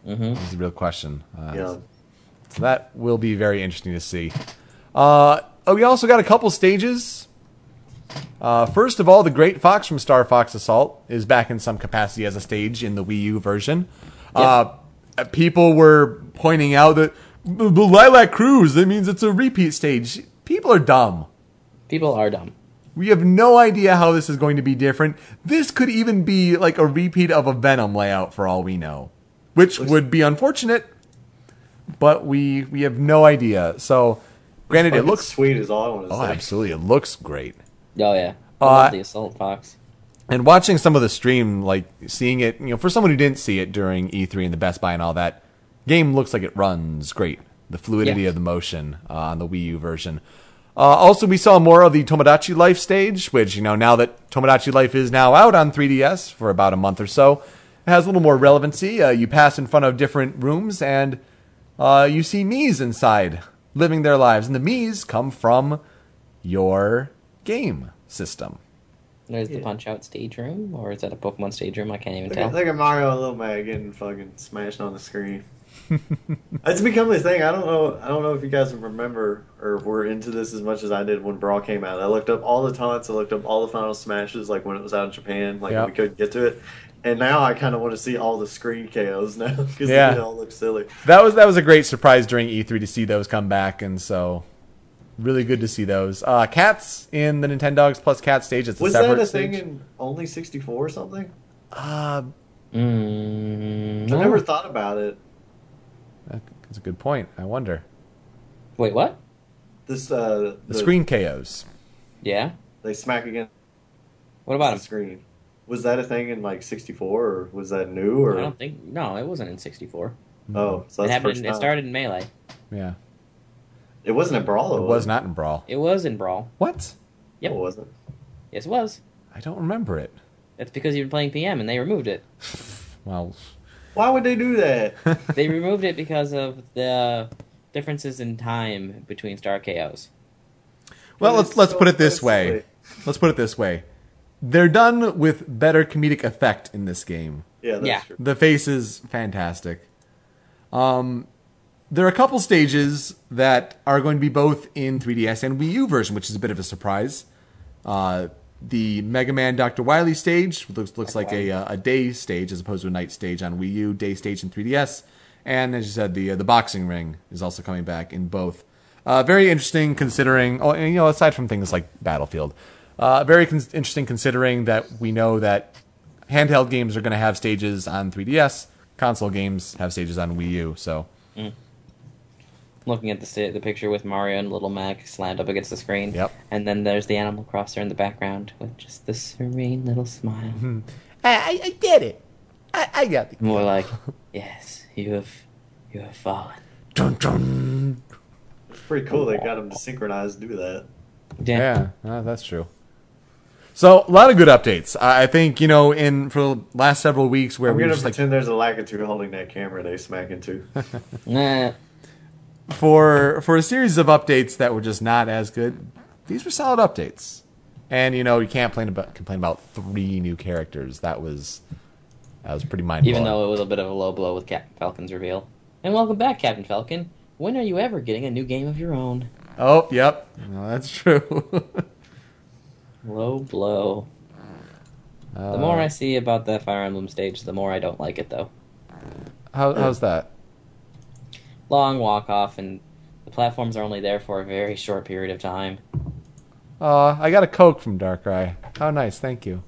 Mm-hmm. Is the real question. Uh, yeah. So that will be very interesting to see. Uh, oh, we also got a couple stages. Uh, first of all, the Great Fox from Star Fox Assault is back in some capacity as a stage in the Wii U version. Uh, people were pointing out that the the The Lylat Cruise, that means it's a repeat stage. People are dumb. People are dumb. We have no idea how this is going to be different. This could even be like a repeat of a Venom layout for all we know, which would be unfortunate, but we we have no idea. So, granted, it looks sweet is all I want to oh, say. absolutely, it looks great. Oh yeah. I Uh, love the Assault Fox. And watching some of the stream, like seeing it, you know, for someone who didn't see it during E3 and the Best Buy and all that, game looks like it runs great. The fluidity Yeah. of the motion uh, on the Wii U version. Uh, also, we saw more of the Tomodachi Life stage, which you know now that Tomodachi Life is now out on 3DS for about a month or so, it has a little more relevancy. Uh, you pass in front of different rooms and uh, you see Mii's inside living their lives, and the Mii's come from your game system. There's the Yeah. Punch Out stage room, or is that a Pokemon stage room? I can't even Look tell. at, look at Mario and Little Mac getting fucking smashed on the screen. It's become this thing. I don't know. I don't know if you guys remember or were into this as much as I did when Brawl came out. I looked up all the taunts. I looked up all the final smashes, like when it was out in Japan, like Yeah. we couldn't get to it. And now I kind of want to see all the screen KOs now because Yeah. they all look silly. That was that was a great surprise during E3 to see those come back, and so really good to see those. Uh, cats in the Nintendogs plus cat stage. It's a Was separate that a stage. thing in only sixty four or something? uh, Mm, I never thought about it. That's a good point. I wonder Wait, what? This uh, the screen KOs. Yeah. they smack against What about the him? screen. Was that a thing in like sixty four or was that new or? I don't think. No, it wasn't in '64. Oh, so It that's happened. first It started in Melee. Yeah, It wasn't in brawl. it though, was not in Brawl. It was in Brawl. What? Yep. It wasn't. Yes, it was. I don't remember it. That's because you've been playing PM and they removed it. Well, Why would they do that? They removed it because of the differences in time between Star KOs. well, let's let's so put it this silly. way. Let's put it this way. They're done with better comedic effect in this game. Yeah, that's Yeah. true. The face is fantastic. Um, there are a couple stages that are going to be both in 3DS and Wii U version, which is a bit of a surprise. Uh, the Mega Man Dr. Wily stage looks looks like a uh, a day stage as opposed to a night stage on Wii U, day stage in 3DS, and as you said, the uh, the boxing ring is also coming back in both. Uh, very interesting considering, oh, and, you know, aside from things like Battlefield, uh, very con- interesting considering that we know that handheld games are going to have stages on 3DS. Console games have stages on Wii U. So Looking at the the picture with Mario and Little Mac slammed up against the screen. Yep. And then there's the Animal Crosser in the background with just the serene little smile. I, I did it. I, I got the More like, yes, you have, you have fallen. dun, dun. It's pretty cool. They got them to synchronize do that. Yeah, uh, that's true. So a lot of good updates. I I think you know in for the last several weeks where I'm we were gonna just like pretend there's a Lakitu holding that camera they smack into. Nah. For for a series of updates that were just not as good, these were solid updates. And you know, you can't complain about complain about three new characters. That was that was pretty mind Even though it was a bit of a low blow with Captain Falcon's reveal. And welcome back, Captain Falcon. When are you ever getting a new game of your own? Oh, yep. No, that's true. Low blow. Uh, The more I see about the Fire Emblem stage, the more I don't like it, though. how, how's that? Long walk off, and the platforms are only there for a very short period of time. Uh, I got a Coke from Darkrai. How nice, thank you.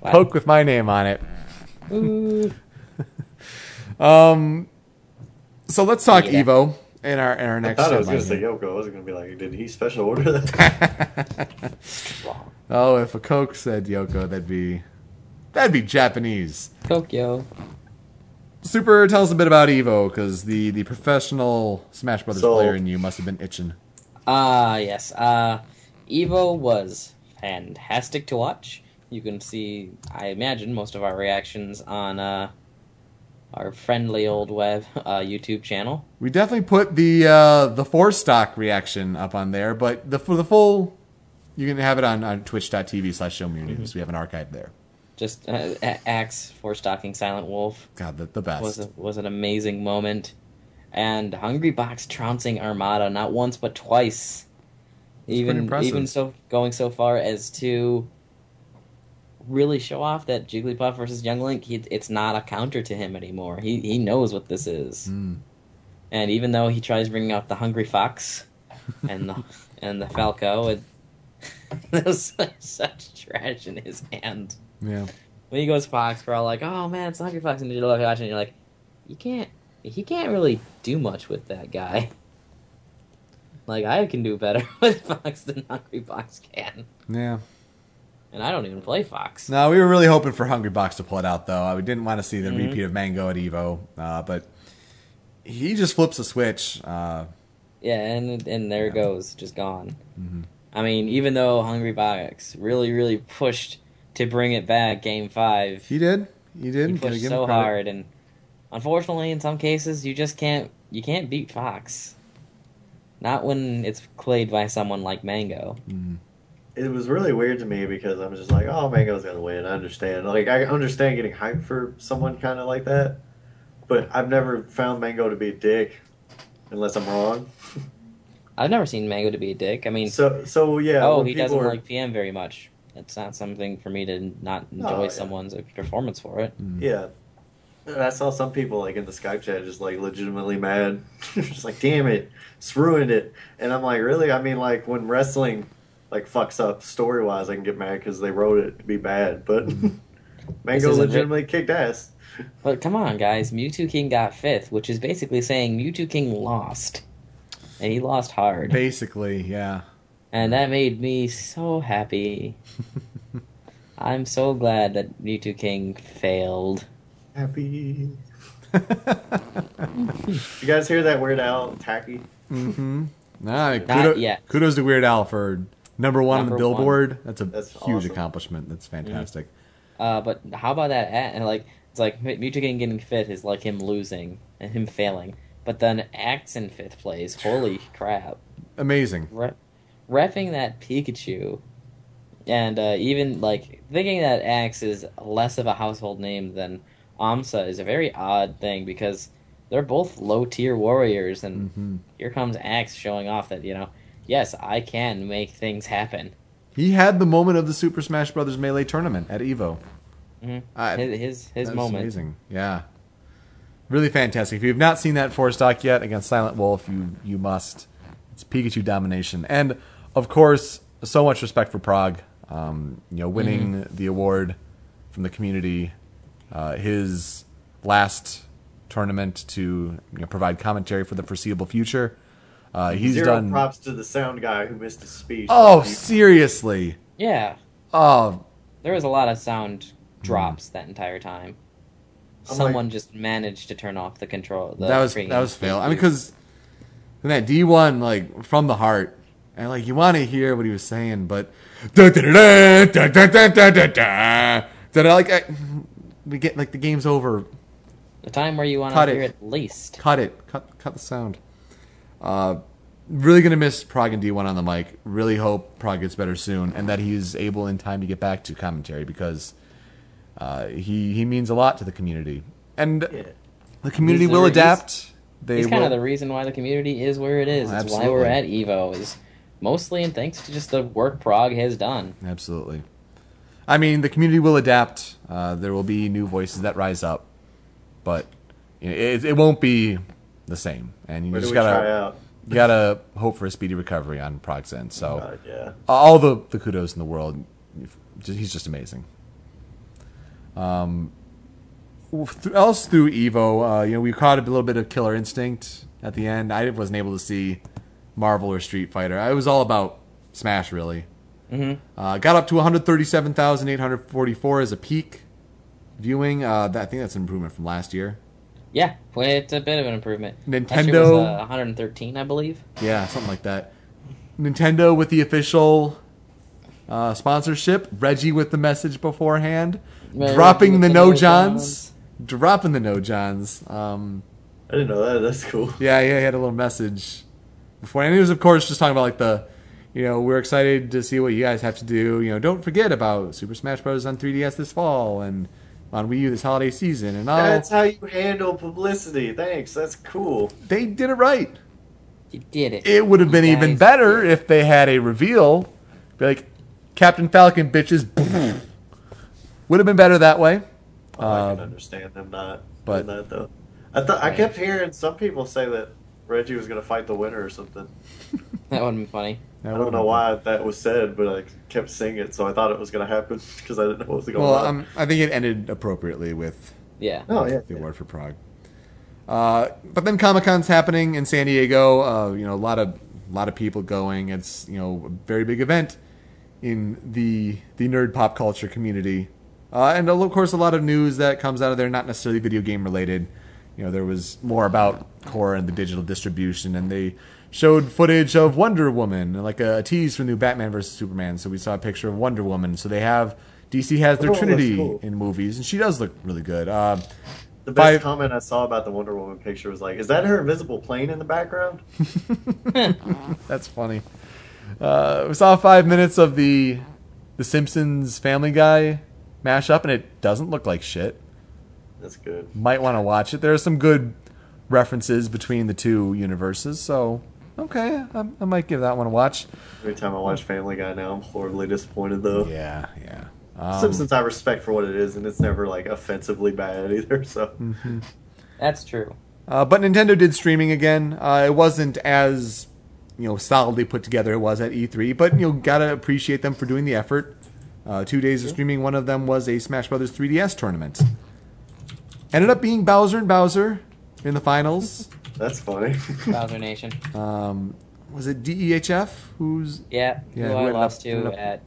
Wow. Coke with my name on it. Um, so let's talk Yeah. Evo in our in our I next. thought I was going to say Yoko. I wasn't going to be like, did he special order that? Oh, if a Coke said Yoko, that'd be that'd be Japanese. Tokyo. Super, tell us a bit about Evo, because the the professional Smash Brothers So- player in you must have been itching. Ah, yes. Uh, Evo was fantastic to watch. You can see, I imagine, most of our reactions on uh, our friendly old web uh, YouTube channel. We definitely put the uh, the four stock reaction up on there, but the for the full, you can have it on, on twitch.tv slash show me your news. We have an archive there. Just uh, Axe for stalking Silent Wolf God, the, the best. was a, was an amazing moment, and Hungry Box trouncing Armada not once but twice. even impressive. even so going so far as to really show off that Jigglypuff versus Young Link, he, it's not a counter to him anymore. He he knows what this is, Mm. and even though he tries bringing out the Hungry Fox and the and the Falco, it, there's such trash in his hand. Yeah. When he goes Fox, we're all like, "Oh man, it's Hungry Fox," and you're watching, and you're like, "You can't, he can't really do much with that guy." Like I can do better with Fox than Hungry Fox can, Yeah. and I don't even play Fox. No, we were really hoping for Hungry Box to pull it out, though. We didn't want to see the Mhm. repeat of Mango at Evo, uh, but he just flips a switch. Uh, Yeah, and and there it goes, just gone. Mhm. I mean, even though Hungry Box really, really pushed to bring it back, Game Five, he did. He did. he pushed so hard, and unfortunately, in some cases, you just can't you can't beat Fox. Not when it's played by someone like Mango. Mhm. it was really weird to me because I'm just like, oh, Mango's going to win. I understand. Like, I understand getting hyped for someone kind of like that, but I've never found Mango to be a dick, unless I'm wrong. I've never seen Mango to be a dick. I mean, So, so yeah. oh, he doesn't are- like PM very much. It's not something for me to not enjoy Oh, yeah. someone's performance for it. Mm. Yeah. And I saw some people like in the Skype chat just like legitimately mad. just like, damn it, it's ruined it. And I'm like, really? I mean, like when wrestling like fucks up story wise, I can get mad because they wrote it to be bad. But mm. Mango isn't legitimately kicked ass. But come on, guys, Mewtwo King got fifth, which is basically saying Mewtwo King lost, and he lost hard, Basically, yeah. And that made me so happy. I'm so glad that Mewtwo King failed. Happy. You guys hear that Weird Al tacky? Mm-hmm. Nah, Not kudo- yet. Kudos to Weird Al for number one on the Billboard. That's a That's huge awesome. accomplishment. That's fantastic. Uh, but how about that? a- And like, it's like Mewtwo King getting fifth is like him losing and him failing. But then Axe in fifth place. Holy crap! Amazing. Re- repping that Pikachu, and uh, even like thinking that Axe is less of a household name than Amsa is a very odd thing because they're both low tier warriors, and hmm here comes Axe showing off that you know, yes, I can make things happen. He had the moment of the Super Smash Brothers Melee tournament at Evo. Mhm. I- his his, his moment. amazing. Yeah. Really fantastic. If you've not seen that four stock yet against Silent Wolf, you you must. It's Pikachu domination, and of course, so much respect for Prog. Um, you know, winning Mm-hmm. the award from the community, uh, his last tournament to you know, provide commentary for the foreseeable future. Uh, he's Zero done. props to the sound guy who missed his speech. Oh, Mm. seriously. Yeah, Oh, there was a lot of sound drops that entire time. I'm Someone just managed to turn off the control. The that was that was fail. I mean, EQ. because that D one like from the heart, and like you want to hear what he was saying, but da da da da da da da da da da da like I, we get like the game's over The time where you want Cut to it. hear it least. Cut it. Cut cut the sound. Uh, really gonna miss Prog and D1 on the mic. Really hope Prog gets better soon and that he's able in time to get back to commentary because uh, he he means a lot to the community and Yeah. the community He's will re- adapt. They It's kind of the reason why the community is where it is. Oh, It's why we're at. Evo is mostly and thanks to just the work Prog has done. absolutely. I mean, the community will adapt. Uh, there will be new voices that rise up, but you know, it, it won't be the same. And you Where just gotta you gotta hope for a speedy recovery on Prog's end. So. God, yeah. all the, the kudos in the world. He's just amazing. Um, th- else through Evo, uh, you know, we caught a little bit of Killer Instinct at the end. I wasn't able to see Marvel or Street Fighter. I was all about Smash, really. Mhm. Uh, got up to 137,844 as a peak viewing. Uh, that, I think that's an improvement from last year. Yeah, it's a bit of an improvement. Last year Nintendo- was, uh, 113, I believe. Yeah, something like that. Nintendo with the official uh, sponsorship. Reggie with the message beforehand. Reggie dropping the, the no no johns. Dropping the no johns. Um, I didn't know that. That's cool. yeah, yeah, he had a little message before, and he was of course just talking about like the, you know, we're excited to see what you guys have to do. You know, don't forget about Super Smash Bros. on 3DS this fall and on Wii U this holiday season, and all. That's how you handle publicity. Thanks. That's cool. they did it right. You did it. It would have been even better did if they had a reveal. Be like, Captain Falcon, bitches. would have been better that way. Oh, I can um, understand them not but- doing that though. I thought I kept hearing some people say that Reggie was going to fight the winner or something. That would have been funny. That I don't know been- why that was said, but I kept saying it, so I thought it was going to happen because I didn't know what was going Well, on. um, I think it ended appropriately with Yeah. oh yeah, the award for Prog. Uh, but then Comic Con's happening in San Diego. Uh, you know, a lot of a lot of people going. It's you know a very big event in the the nerd pop culture community, uh, and of course a lot of news that comes out of there, not necessarily video game related. You know, there was more about core and the digital distribution, and they showed footage of Wonder Woman, like a, tease for new Batman versus Superman. So we saw a picture of Wonder Woman. So they have DC has their Oh, Trinity cool. in movies, and she does look really good. Uh, the best five- comment I saw about the Wonder Woman picture was like, "Is that her invisible plane in the background?" That's funny. Uh, we saw five minutes of the the Simpsons Family Guy mashup, and it doesn't look like shit. That's good. Might want to watch it. There are some good references between the two universes, so okay, I, I might give that one a watch. Every time I watch Family Guy now, I'm horribly disappointed though. Yeah, yeah. Um, Simpsons I respect for what it is, and it's never like offensively bad either. So That's true. Uh, but Nintendo did streaming again. Uh, it wasn't as you know solidly put together it was at E3, but you know gotta appreciate them for doing the effort. Uh, two days of streaming. One of them was a Smash Brothers 3DS tournament. Ended up being Bowser and Bowser in the finals. that's funny. Bowser Nation. Um, was it DEHF? Who's Yeah, Yeah, who who I ended up- lost ended to at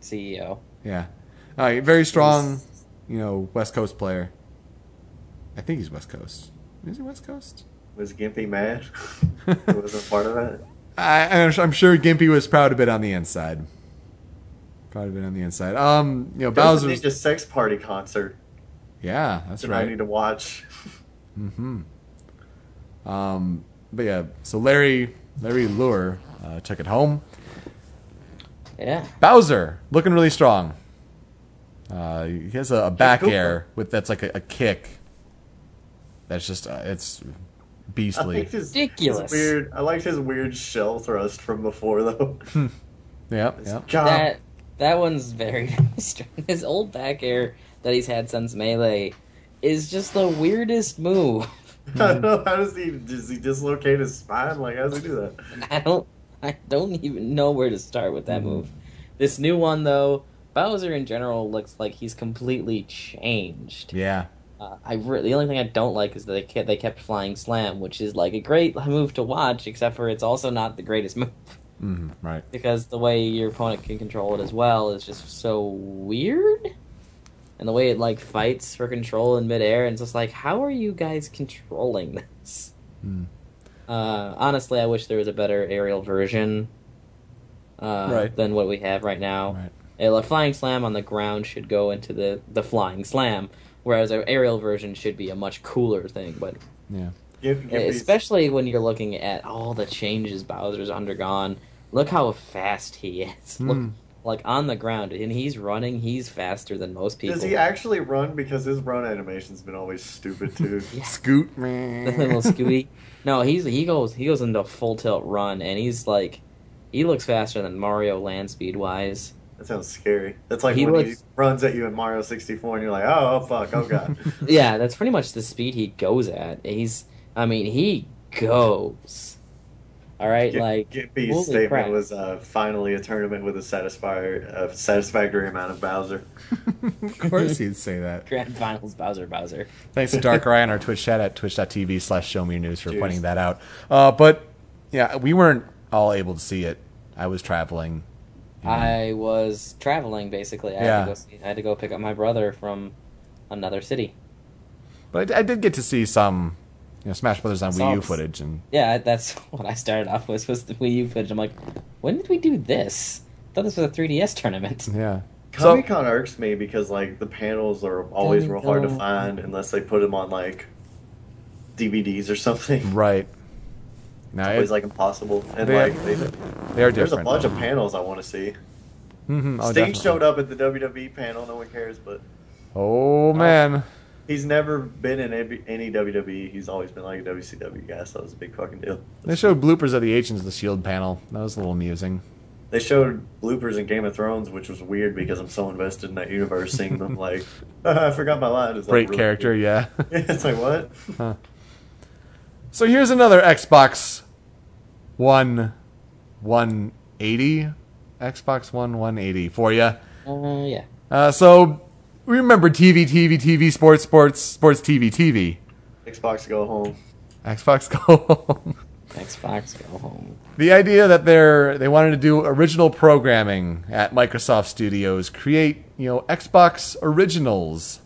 CEO. yeah, uh, very strong. You know, West Coast player. I think he's West Coast. Is he West Coast? was Gimpy mad? he wasn't part of that. I, I'm I'm sure Gimpy was proud of it on the inside. Proud of it on the inside. Um, you know, There was a Sex Party concert Yeah, that's that I need to watch. Um, but yeah, so Larry Larry Lurr uh, took it home. Yeah. Bowser looking really strong. Uh, he has a, a back air with that's like a, a kick. That's just uh, it's I beastly. liked his, Ridiculous. his weird. I liked his weird shell thrust from before though. Yep, yep. That that one's very strong. His old back air that he's had since Melee is just the weirdest move. I don't know how does he does he dislocate his spine? Like how does he do that? I don't I don't even know where to start with that move. This new one though, Bowser in general looks like he's completely changed. Yeah, Uh, I re- the only thing I don't like is that they kept, they kept flying slam, which is like a great move to watch, except for it's also not the greatest move hmm right. because the way your opponent can control it as well is just so weird. And the way it like fights for control in midair, and it's just like, how are you guys controlling this? Hmm. Uh, honestly, I wish there was a better aerial version uh, Right. than what we have right now. Right. A like, flying slam on the ground should go into the, the flying slam, Whereas an aerial version should be a much cooler thing, but Yeah. Give, give me- especially when you're looking at all the changes Bowser's undergone. Look how fast he is. Look, Hmm. Like on the ground, and he's running. He's faster than most people. Does he actually run? Because his run animation's been always stupid too. Scoot. the little Scooby. No, he's he goes he goes into full tilt run, and he's like, he looks faster than Mario land speed wise. That sounds scary. That's like He when he runs at you in Mario 64 and you're like, oh, oh fuck, oh god. Yeah, that's pretty much the speed he goes at. He's, I mean, he goes. All right, like Gimpy's statement crap. was uh, finally a tournament with a satisfactory, a satisfactory amount of Bowser. of course he'd say that. grand finals Bowser Bowser. Thanks to Dark Eye on our Twitch chat at twitch.tv slash show me news for Cheers. pointing that out. Uh, but yeah, we weren't all able to see it. I was traveling. I was traveling basically. I Yeah. had to go. See, I had to go pick up my brother from another city. But I, I did get to see some you know, Smash Brothers on Wii U footage and Yeah, that's what I started off with was the Wii U footage. I'm like, when did we do this? I thought this was a 3DS tournament. yeah. So Comic Con irks me because like the panels are always real hard to find unless they put them on like DVDs or something. right. Now It's always it, like impossible. And They- like they, they are there's a different. bunch of panels I want to see. Mhm, oh, Sting definitely. showed up at the WWE panel. No one cares, but Oh man. He's never been in any, any WWE. He's always been like a WCW guy. So that was a big fucking deal. They showed bloopers of the Agents of the Shield panel. That was a little amusing. They showed bloopers in Game of Thrones, which was weird because I'm so invested in that universe. Seeing them like, I forgot my line. It's like Great really character, weird. yeah. it's like what? So here's another Xbox One 180. Xbox One 180 for you. Uh, yeah. Uh, so we remember TV, TV, TV, sports, sports, sports, TV, TV. Xbox go home. Xbox Go Home. Xbox go home. the idea that they're they wanted to do original programming at Microsoft Studios, create you know Xbox originals.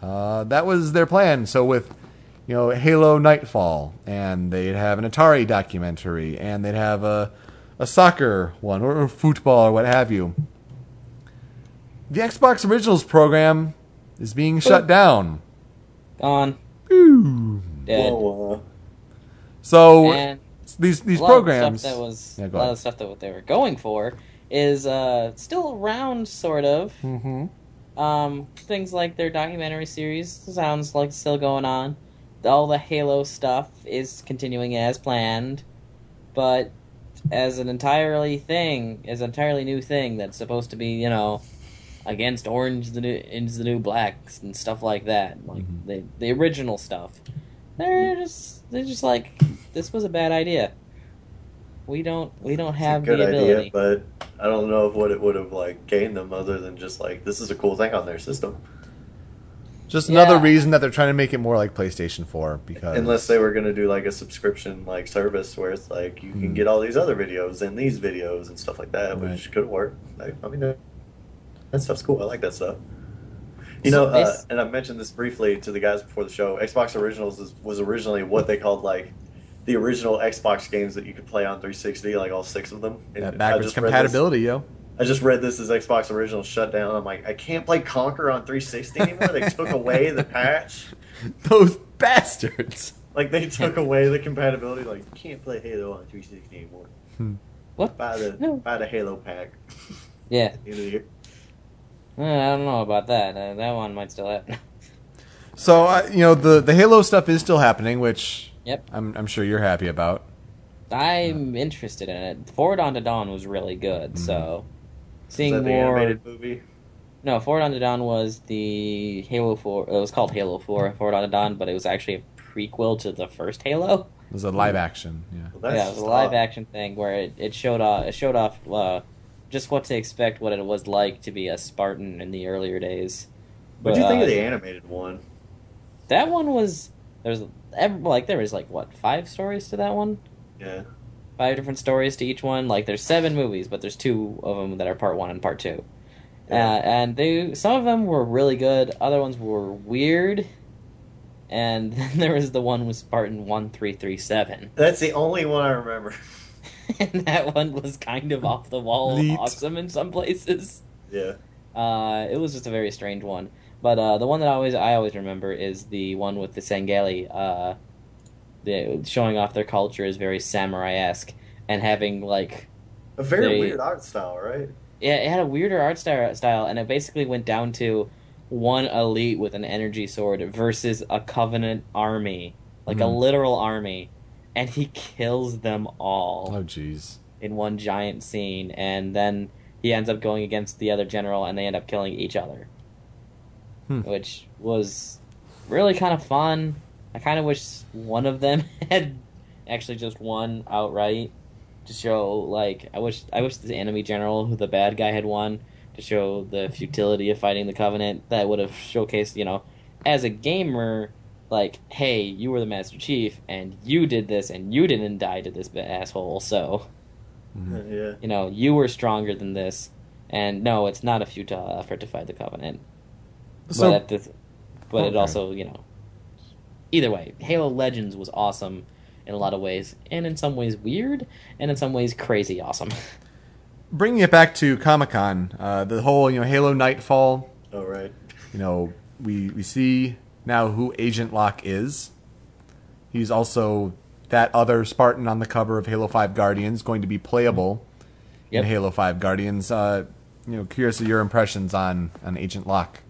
Uh, that was their plan. So with you know Halo Nightfall, and they'd have an Atari documentary, and they'd have a a soccer one or, or football or what have you. The Xbox Originals program is being shut down. Gone. Ooh. Dead. Whoa, uh, So and these these a lot of programs. stuff that was Yeah, a lot ahead. of stuff that what they were going for is uh, still around, sort of. Mm-hmm. Um, things like their documentary series sounds like still going on. All the Halo stuff is continuing as planned, but as an entirely thing, as an entirely new thing that's supposed to be, you know, against Orange the new is the new blacks and stuff like that, like Mm-hmm. the the original stuff. They're just they're just like this was a bad idea. We don't we don't it's a have good the ability. idea, but I don't know if what it would have like gained them other than just like this is a cool thing on their system. Just another Yeah. reason that they're trying to make it more like PlayStation 4 because Unless they were going to do like a subscription like service where it's like you Hmm. can get all these other videos and these videos and stuff like that, Right. which could work. Like, I mean, that, that stuff's cool. I like that stuff. You know, So uh, and I mentioned this briefly to the guys before the show. Xbox Originals is, was originally what they called like the original Xbox games that you could play on 360, like all six of them. And that I backwards just read this- compatibility, yo. I just read this as Xbox Original shut down. I'm like, I can't play Conker on 360 anymore. they took away the patch. Those bastards. Like they took away the compatibility. Like you can't play Halo on 360 anymore. What? Buy the No. buy the Halo pack. Yeah, At the end of the year. Uh, I don't know about that. Uh, that one might still happen. So uh, you know the the Halo stuff is still happening, which Yep. I'm I'm sure you're happy about. I'm interested in it. Forward Unto Dawn was really good, so Is seeing that the more. animated movie? No, Forward Unto Dawn was the Halo Four. It was called Halo Four, Forward Unto Dawn, but it was actually a prequel to the first Halo. It was a live action. Yeah. Well, yeah, it was a live odd. action thing where it, it showed off. It showed off uh, just what to expect, what it was like to be a Spartan in the earlier days. What do you think uh, of the animated one? That one was there's like there was like what five stories to that one. Yeah. five different stories to each one. Like there's seven movies, but there's two of them that are part one and part two. Yeah. Uh, and they some of them were really good, other ones were weird, and then there was the one with Spartan one three three seven, That's the only one I remember. and that one was kind of off the wall Neat. awesome in some places. yeah. Uh, it was just a very strange one. But uh, the one that I always I always remember is the one with the Sangheili. Uh, the showing off their culture is very samurai esque and having like A very They- weird art style, right? yeah, it had a weirder art sty- style, and it basically went down to one elite with an energy sword versus a covenant army, like a Mhm. literal army, and he kills them all Oh, jeez. in one giant scene, and then he ends up going against the other general, and they end up killing each other, Hmm. which was really kind of fun. I kind of wish one of them had actually just won outright to show like I wish I wish the enemy general who the bad guy had won to show the futility of fighting the covenant that would have showcased you know as a gamer like hey you were the master chief and you did this and you didn't die to this asshole so Mhm. Yeah. you know you were stronger than this and no it's not a futile effort to fight the covenant So, but at the, but it also you know either way halo legends was awesome in a lot of ways and in some ways weird and in some ways crazy awesome bringing it back to Comic Con, uh, the whole you know Halo Nightfall. Oh, right. You know, we we see now who Agent Locke is. He's also that other Spartan on the cover of Halo Five Guardians, going to be playable Yep. in Halo Five Guardians. Uh, you know, curious of your impressions on on Agent Locke.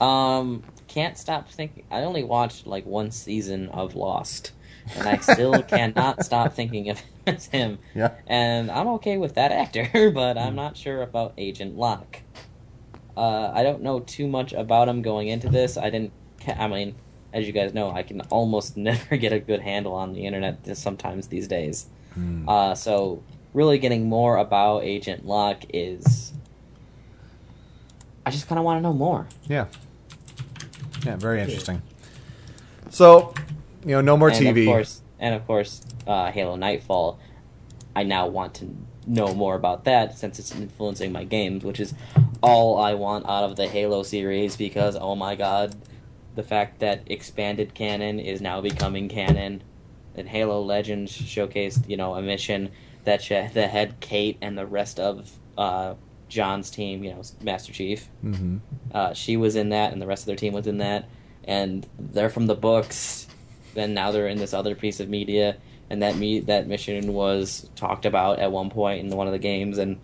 um can't stop thinking i only watched like one season of lost and i still cannot stop thinking of him him Yeah. and I'm okay with that actor, but I'm not sure about Agent Locke. Uh, I don't know too much about him going into this. I didn't. I mean, as you guys know, I can almost never get a good handle on the internet sometimes these days. Hmm. Uh, so really getting more about Agent Locke is. I just kind of want to know more. Yeah. Yeah, very interesting. So, you know, no more and TV. Of course, and of course, uh, Halo Nightfall. I now want to know more about that since it's influencing my games, which is all I want out of the Halo series. Because oh my god, the fact that expanded canon is now becoming canon, and Halo Legends showcased you know a mission that sh- that had Kate and the rest of uh, John's team, you know, Master Chief. hmm Uh, she was in that, and the rest of their team was in that, and they're from the books. Then now they're in this other piece of media, and that me that mission was talked about at one point in one of the games, and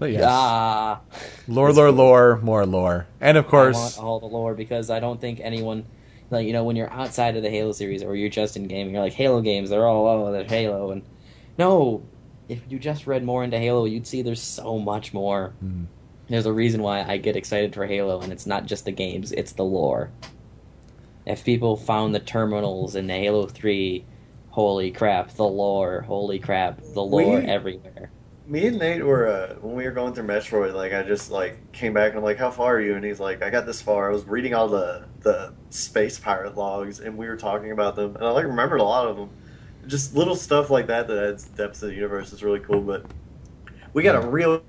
But yes, ah, lore, lore, lore, more lore, and of I course, want all the lore because I don't think anyone, like you know, when you're outside of the Halo series or you're just in gaming, you're like Halo games, they're all oh, they're Halo, and no, if you just read more into Halo, you'd see there's so much more. Mhm. There's a reason why I get excited for Halo, and it's not just the games; it's the lore. If people found the terminals in Halo Three, holy crap, the lore! Holy crap, the lore We- everywhere. Me and Nate were uh, when we were going through Metroid. Like I just like came back and I'm like, "How far are you?" And he's like, "I got this far." I was reading all the the space pirate logs, and we were talking about them, and I like remembered a lot of them. Just little stuff like that that adds depth to the universe is really cool. But we got a real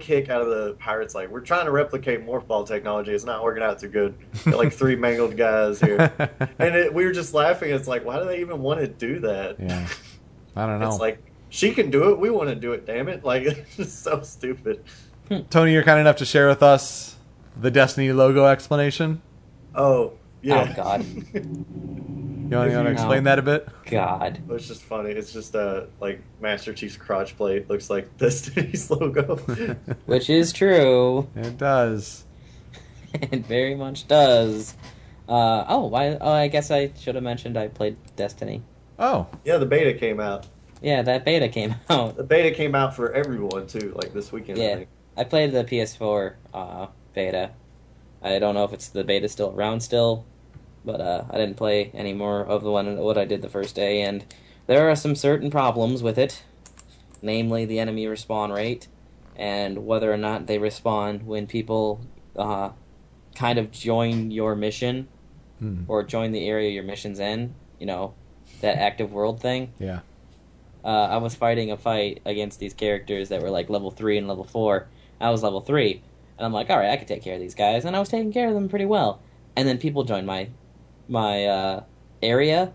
kick out of the pirates. Like we're trying to replicate morph ball technology. It's not working out too good. Got like three mangled guys here, and it, we were just laughing. It's like, why do they even want to do that? yeah, I don't know. It's like she can do it. We want to do it. Damn it! Like it's just so stupid. Tony, you're kind enough to share with us the Destiny logo explanation. Oh yeah. Oh, God. You want, you want to explain No. that a bit? God. It's just funny. It's just uh like Master Chief's crotch plate looks like Destiny's logo. Which is true. it does. it very much does. Uh, oh, why? Oh, I guess I should have mentioned I played Destiny. Oh, yeah, the beta came out. Yeah, that beta came out. The beta came out for everyone too, like this weekend. I Yeah. think. I played the PS4 uh, beta. I don't know if it's the beta still around still, but uh, I didn't play any more of the one what I did the first day, and there are some certain problems with it, namely the enemy respawn rate, and whether or not they respawn when people uh, kind of join your mission Hmm. or join the area your mission's in. You know, that active world thing. yeah. Uh, I was fighting a fight against these characters that were like level three and level four. I was level three, and I'm like, all right, I can take care of these guys, and I was taking care of them pretty well. And then people joined my my uh, area,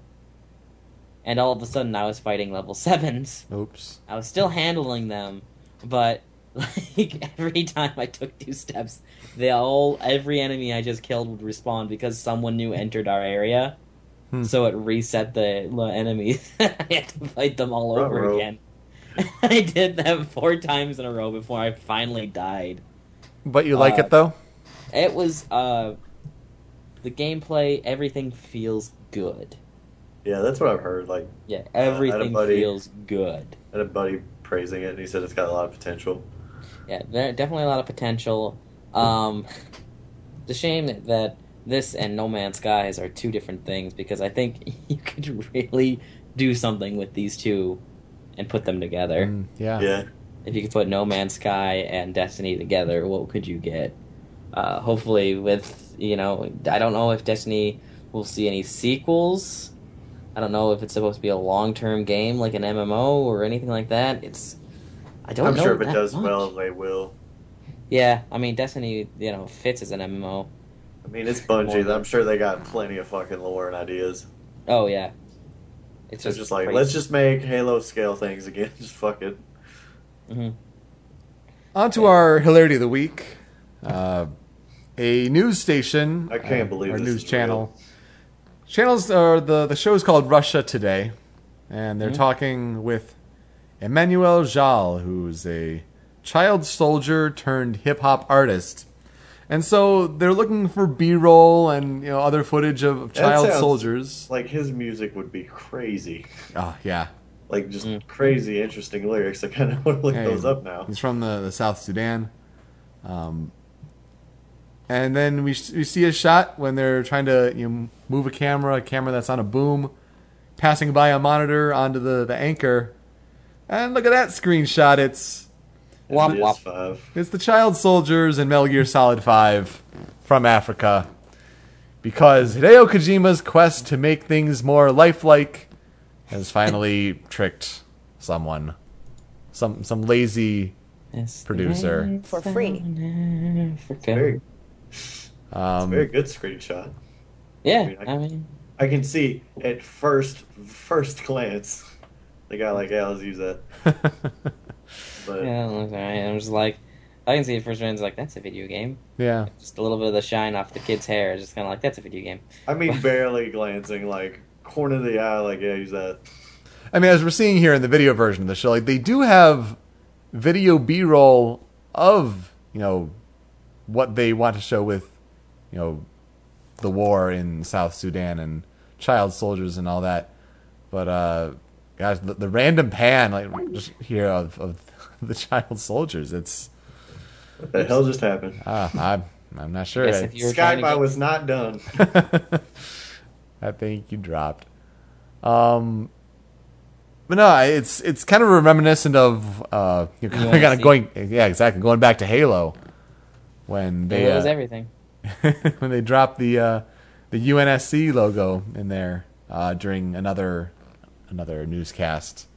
and all of a sudden I was fighting level sevens. Oops. I was still handling them, but Like every time I took two steps, they all every enemy I just killed would respawn because someone new entered our area. Hmm. So it reset the, the enemies. I had to fight them all over Ruh-roh. again. I did that four times in a row before I finally died. But you like Uh, it though? It was uh the gameplay, everything feels good. Yeah, that's what I've heard. Like, Yeah, I had everything buddy- feels good. I had a buddy praising it, and he said it's got a lot of potential. Yeah, definitely a lot of potential. Um, it's a shame that, that this and No Man's Skies are two different things because I think you could really do something with these two and put them together. Mm, yeah. Yeah, If you could put No Man's Sky and Destiny together, what could you get? Uh, hopefully, with you know, I don't know if Destiny will see any sequels. I don't know if it's supposed to be a long-term game like an MMO or anything like that. It's I don't I'm know. sure if it does much. well, they will. Yeah, I mean Destiny, you know, fits as an MMO. I mean, it's Bungie. I'm sure they got plenty of fucking lore and ideas. Oh yeah, it's It's just like, crazy. let's just make Halo scale things again. Just fuck it. Mhm. On to our hilarity of the week. Uh, a news station. I can't uh, believe our this news is channel. Channels are the the show is called Russia Today, and they're Mhm. talking with Emmanuel Jal, who's a child soldier turned hip hop artist. And so they're looking for B-roll and you know other footage of That child sounds soldiers. Like his music would be crazy. Oh yeah, Like just Mm. crazy, interesting lyrics. I kind of want to look Hey, those up now. He's from the, the South Sudan. Um, and then we, we see a shot when they're trying to you know, move a camera, a camera that's on a boom, passing by a monitor onto the, the anchor. And look at that screenshot. It's Womp It is womp. five. it's the child soldiers in Metal Gear Solid 5 from Africa. Because Hideo Kojima's quest to make things more lifelike has finally tricked someone. Some some lazy It's Producer. For free. Africa. Very, um, very good screenshot. Yeah, I- I mean, I can see at first first glance the guy like, yeah, let's use that. But yeah, it looks alright. I'm just like, I can see it first glance, like that's a video game. yeah. Just a little bit of the shine off the kid's hair, is just kind of like that's a video game. I mean, barely glancing, like corner of the eye, like, yeah, use that. I mean, as we're seeing here in the video version of the show, like they do have video B-roll of you know what they want to show with you know the war in South Sudan and child soldiers and all that. But uh, guys, the, the random pan like just here of, of the child soldiers, it's What the hell just happened? uh, I'm I'm not sure. Guess if you were trying to Skype get- was not done. I think you dropped. Um, but no, it's it's kind of reminiscent of uh, you know, UNSC. kind of going yeah exactly going back to Halo when they It was uh, everything. when they dropped the uh, the UNSC logo in there uh, during another another newscast.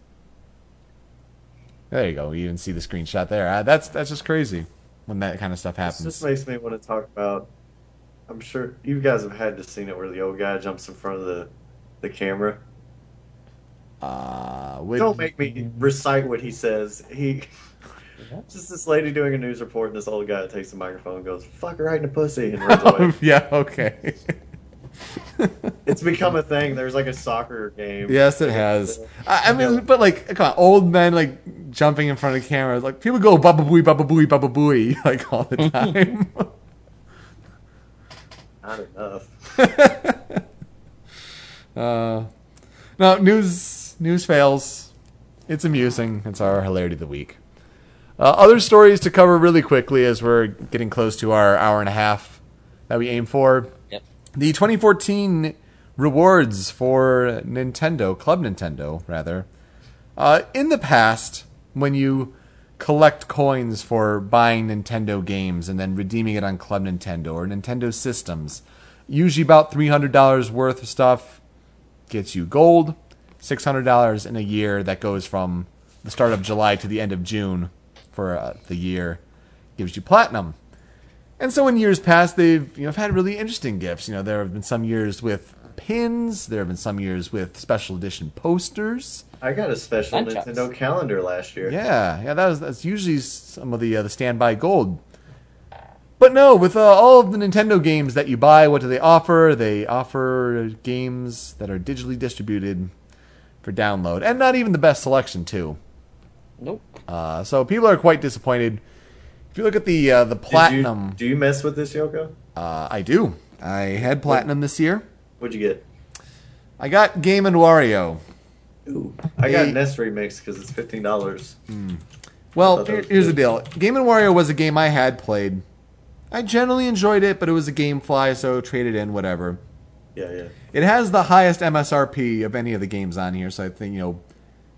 There you go. You even see the screenshot there. Uh, that's that's just crazy when that kind of stuff This happens. just makes me want to talk about. I'm sure you guys have had to seen it where the old guy jumps in front of the the camera. Uh, with, Don't make me recite what he says. He just this lady doing a news report, and this old guy takes the microphone and goes, "Fuck her right in the pussy," and runs away. yeah. Okay. it's become a thing. There's like a soccer game. Yes, it has. I, I mean, Yeah. but like, come on, old men like jumping in front of cameras. Like people go baba booey, baba booey, baba booey like all the time. Not enough. uh, no news. News fails. It's amusing. It's our hilarity of the week. Uh, other stories to cover really quickly as we're getting close to our hour and a half that we aim for. The 2014 rewards for Nintendo, Club Nintendo, rather. Uh, in the past, when you collect coins for buying Nintendo games and then redeeming it on Club Nintendo or Nintendo systems, usually about $300 worth of stuff gets you gold, $600 in a year that goes from the start of July to the end of June for uh, the year gives you platinum. And so in years past, they've you know had really interesting gifts. You know, there have been some years with pins. There have been some years with special edition posters. I got a special Nunchucks. Nintendo calendar last year. Yeah, yeah, that was that's usually some of the uh, the standby gold. But no, with uh, all of the Nintendo games that you buy, what do they offer? They offer games that are digitally distributed for download, and not even the best selection too. Nope. Uh, so people are quite disappointed. If you look at the uh, the Did you- platinum, do you mess with this, Yoko? uh, I do. I had platinum this year. What'd you get? I got Game and Wario. Ooh, I got Hey. NES Remix because it's fifteen dollars. Well, here- was here's the deal. Game and Wario was a game I had played. I generally enjoyed it, but it was a GameFly, so traded in, whatever. Yeah, yeah. It has the highest MSRP of any of the games on here, so I think, you know,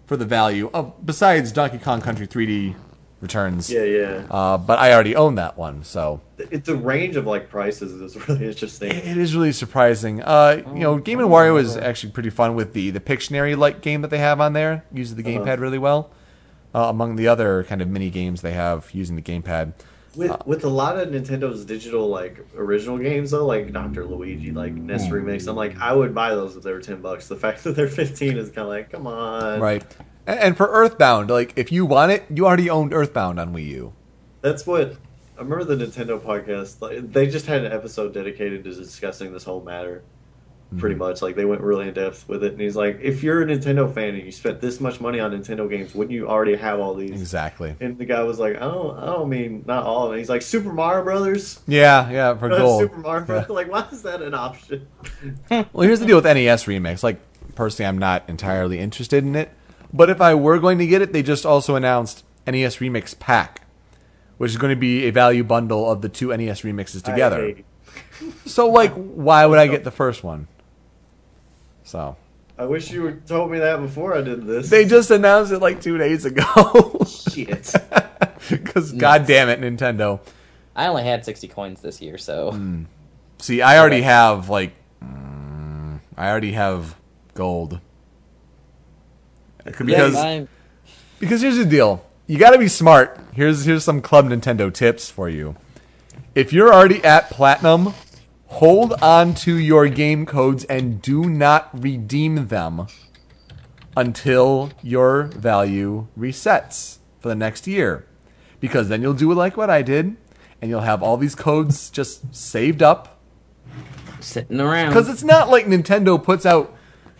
for the value, of, besides Donkey Kong Country 3D Returns. Yeah, yeah. Uh, but I already own that one, so It's a range of like prices is really interesting. it is really surprising. Uh, you know, Game and Wario is actually pretty fun with the the Pictionary like game that they have on there. Uses the gamepad really well. Uh, among the other kind of mini games they have using the gamepad. With with a lot of Nintendo's digital like original games though, like Doctor Luigi, like NES Hmm. Remix, I'm like I would buy those if they were ten bucks. The fact that they're fifteen is kind of like, come on, Right. And, for Earthbound, like if you want it, you already owned Earthbound on Wii U. That's what I remember. The Nintendo podcast, like, they just had an episode dedicated to discussing this whole matter. Hmm. Pretty much, like they went really in depth with it, and he's like, "If you're a Nintendo fan and you spent this much money on Nintendo games, wouldn't you already have all these?" Exactly. And the guy was like, "I don't, I don't mean not all of it." He's like, "Super Mario Brothers." Yeah, yeah, for gold. Super Mario Brothers. Like, why is that an option? Well, here's the deal with NES Remix. Like, personally, I'm not entirely interested in it. But if I were going to get it, they just also announced NES Remix Pack, which is going to be a value bundle of the two NES remixes together. hate- So, like, why would I get the first one? So, I wish you had told me that before I did this. they just announced it like two days ago. shit. Because, god damn it, Nintendo. I only had 60 coins this year, so Hmm. See, I already have, like, mm, I already have gold. Because. I'm- Because here's the deal. You got to be smart. Here's here's some Club Nintendo tips for you. If you're already at platinum, hold on to your game codes and do not redeem them until your value resets for the next year. Because then you'll do it like what I did and you'll have all these codes just saved up sitting around. because it's not like Nintendo puts out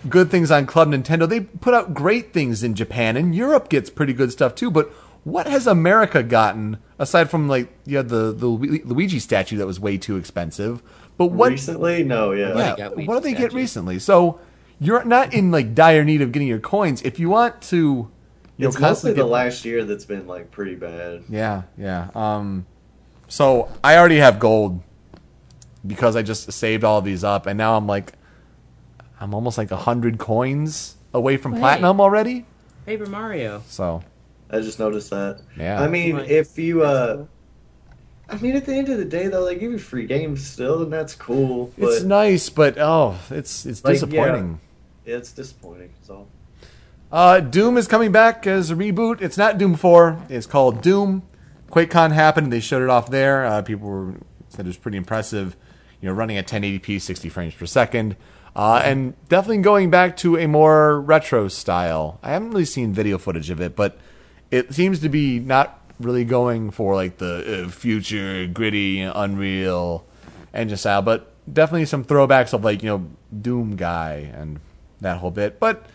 good things on Club Nintendo. They put out great things in Japan, and Europe gets pretty good stuff too. But what has America gotten aside from like you had the the Luigi statue that was way too expensive? But what? Recently, no, yeah. yeah, what Luigi did they get recently? So you're not in like dire need of getting your coins. If you want to, you know, It's mostly constantly the last year that's been like pretty bad. yeah, yeah. Um, so I already have gold because I just saved all of these up, and now I'm like, I'm almost like a hundred coins away from Hey. platinum already. Paper Mario. So I just noticed that. Yeah. I mean, Right. if you, uh, I mean, at the end of the day, though, they give you free games still, and that's cool. But it's nice, but oh, it's it's Like, disappointing. yeah, it's disappointing. So Uh, Doom is coming back as a reboot. It's not Doom 4. It's called Doom. QuakeCon happened. They showed it off there. Uh, people were said it was pretty impressive. You know, running at 1080p, 60 frames per second, uh, and definitely going back to a more retro style. I haven't really seen video footage of it, but it seems to be not really going for like the uh, future gritty, Unreal engine style, but definitely some throwbacks of like you know Doom guy and that whole bit. But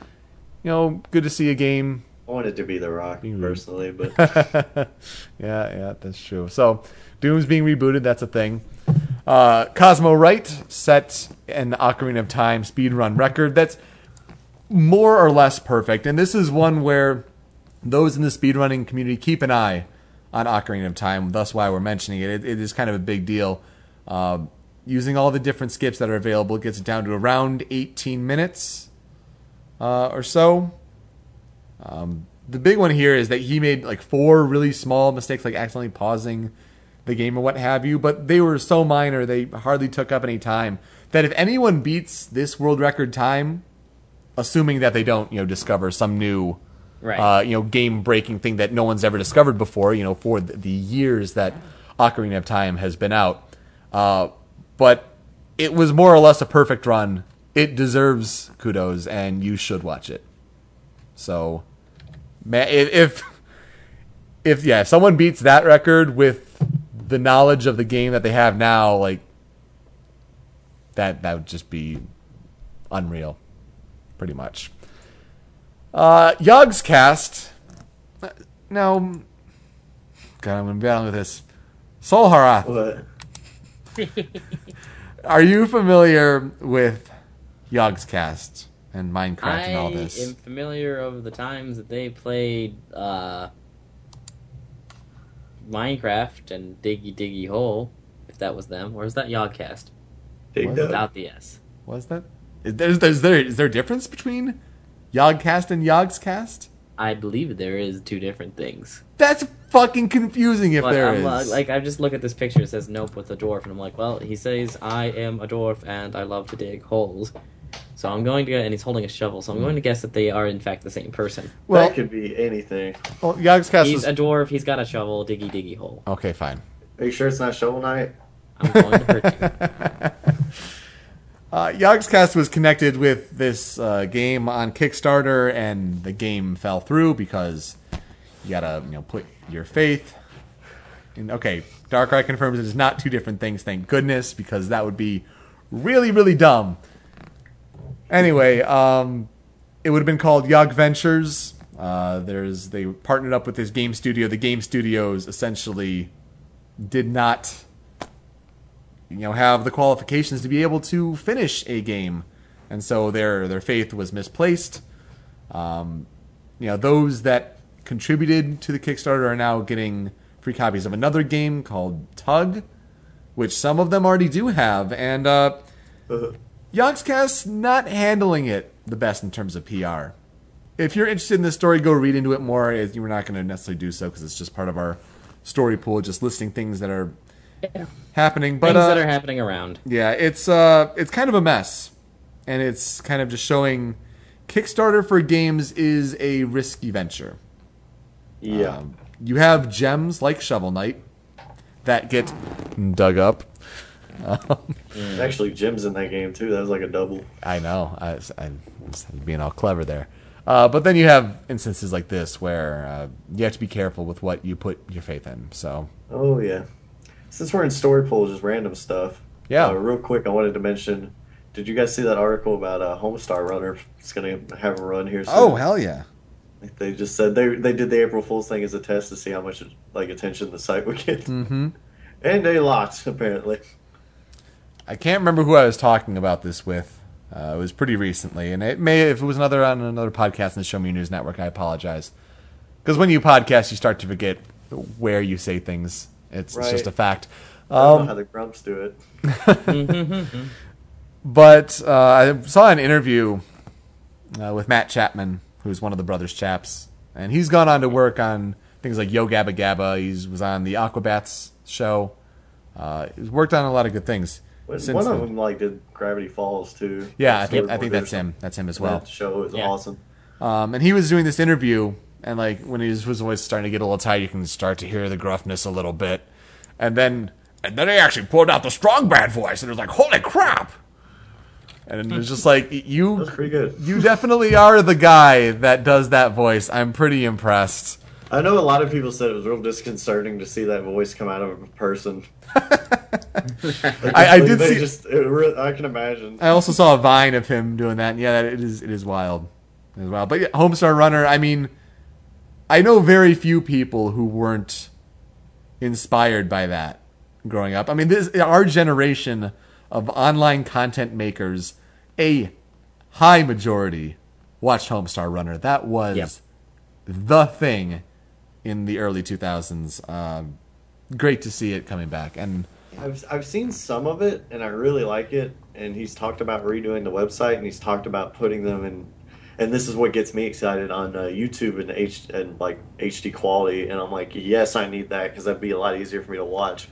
you know, good to see a game. I want it to be The Rock personally, but Yeah, yeah, that's true. So, Doom's being rebooted. That's a thing. Uh, Cosmo Wright set an Ocarina of Time speedrun record that's more or less perfect. And this is one where those in the speedrunning community keep an eye on Ocarina of Time. Thus, why we're mentioning it. It, it is kind of a big deal. Uh, using all the different skips that are available, it gets it down to around 18 minutes uh, or so the big one here is that he made like four really small mistakes, like accidentally pausing the game or what have you, but they were so minor they hardly took up any time. That if anyone beats this world record time, assuming that they don't, you know, discover some new, Right. uh, you know, game breaking thing that no one's ever discovered before, you know, for the, years that Ocarina of Time has been out. Uh, but it was more or less a perfect run. It deserves kudos, and you should watch it. So, man, if if, if yeah, if someone beats that record with the knowledge of the game that they have now, like that, that would just be unreal, pretty much. Uh, Yogscast. uh, Now, God, I'm gonna be battling with this. Sol Harath. Are you familiar with Yogscast and Minecraft I and all this? I am familiar of the times that they played uh, Minecraft and Diggy Diggy Hole, if that was them, or is that Yogcast Dig What? Dug. without the S? Was that? Is there, is there is there a difference between Yogcast and Yogscast? I believe there is two different things. That's fucking confusing if But there I'm, is. uh, like I just look at this picture. It says nope with a dwarf, and I'm like, well, he says I am a dwarf and I love to dig holes. So I'm going to, go, and he's holding a shovel. So I'm going to guess that they are in fact the same person. well, that could be anything. well, Yogscast He's was a dwarf. He's got a shovel. Diggy diggy hole. okay. Fine. Are you sure it's not Shovel Knight? I'm going to hurt you. Uh, Yogscast was connected with this uh, game on Kickstarter, and the game fell through because you gotta, you know, put your faith. in okay, Darkrai confirms it is not two different things. Thank goodness, because that would be really, really dumb. Anyway, um, it would have been called Yogventures. Uh, there's they partnered up with this game studio. The game studios essentially did not you know have the qualifications to be able to finish a game, and so their their faith was misplaced. Um, you know those that contributed to the Kickstarter are now getting free copies of another game called Tug, which some of them already do have, and uh, Yogscast not handling it the best in terms of PR. If you're interested in this story, go read into it more. As You're not going to necessarily do so because it's just part of our story pool, just listing things that are happening. But Things uh, that are happening around. yeah, it's uh, it's kind of a mess, and it's kind of just showing Kickstarter for games is a risky venture. Yeah. Um, you have gems like Shovel Knight that get dug up. There's actually Jim's in that game too. That was like a double. I know, I, I'm being all clever there. Uh, but then you have instances like this where uh, you have to be careful with what you put your faith in. So Oh yeah. Since we're in story polls, just random stuff. Yeah. Uh, real quick, I wanted to mention. Did you guys see that article about uh, Homestar Runner? It's gonna have a run here soon. Oh, hell yeah! They just said they they did the April Fool's thing as a test to see how much like attention the site would get, hmm and a lot apparently. I can't remember who I was talking about this with. Uh, it was pretty recently, and it may if it was another on another podcast in the Show Me News Network. I apologize because when you podcast, you start to forget where you say things. It's, it's just a fact. I don't know Um, how the grumps do it. but uh, I saw an interview uh, with Matt Chapman, who's one of the brothers chaps, and he's gone on to work on things like Yo Gabba Gabba. He was on the Aquabats show. Uh, he's worked on a lot of good things. One since one of then. them like did Gravity Falls too. Yeah, I think I think that's him. That's him as well. That show is Yeah. awesome. Um, and he was doing this interview, and like when his was always starting to get a little tight, you can start to hear the gruffness a little bit, and then and then he actually pulled out the strong bad voice, and it was like, "Holy crap!" And it was just like That you was pretty good. you definitely are the guy that does that voice. I'm pretty impressed. I know a lot of people said it was real disconcerting to see that voice come out of a person. Like, I- I did see- Just, it re- I can imagine. I also saw a vine of him doing that. And yeah, that it is it is wild. It is wild. But yeah, Homestar Runner. I mean, I know very few people who weren't inspired by that growing up. I mean, this our generation of online content makers, a high majority watched Homestar Runner. That was Yep. the thing in the early 2000s. Um, great to see it coming back. And I've I've seen some of it and I really like it. And he's talked about redoing the website and he's talked about putting them in. And this is what gets me excited on uh, YouTube and H and like HD quality. And I'm like, yes, I need that because that'd be a lot easier for me to watch.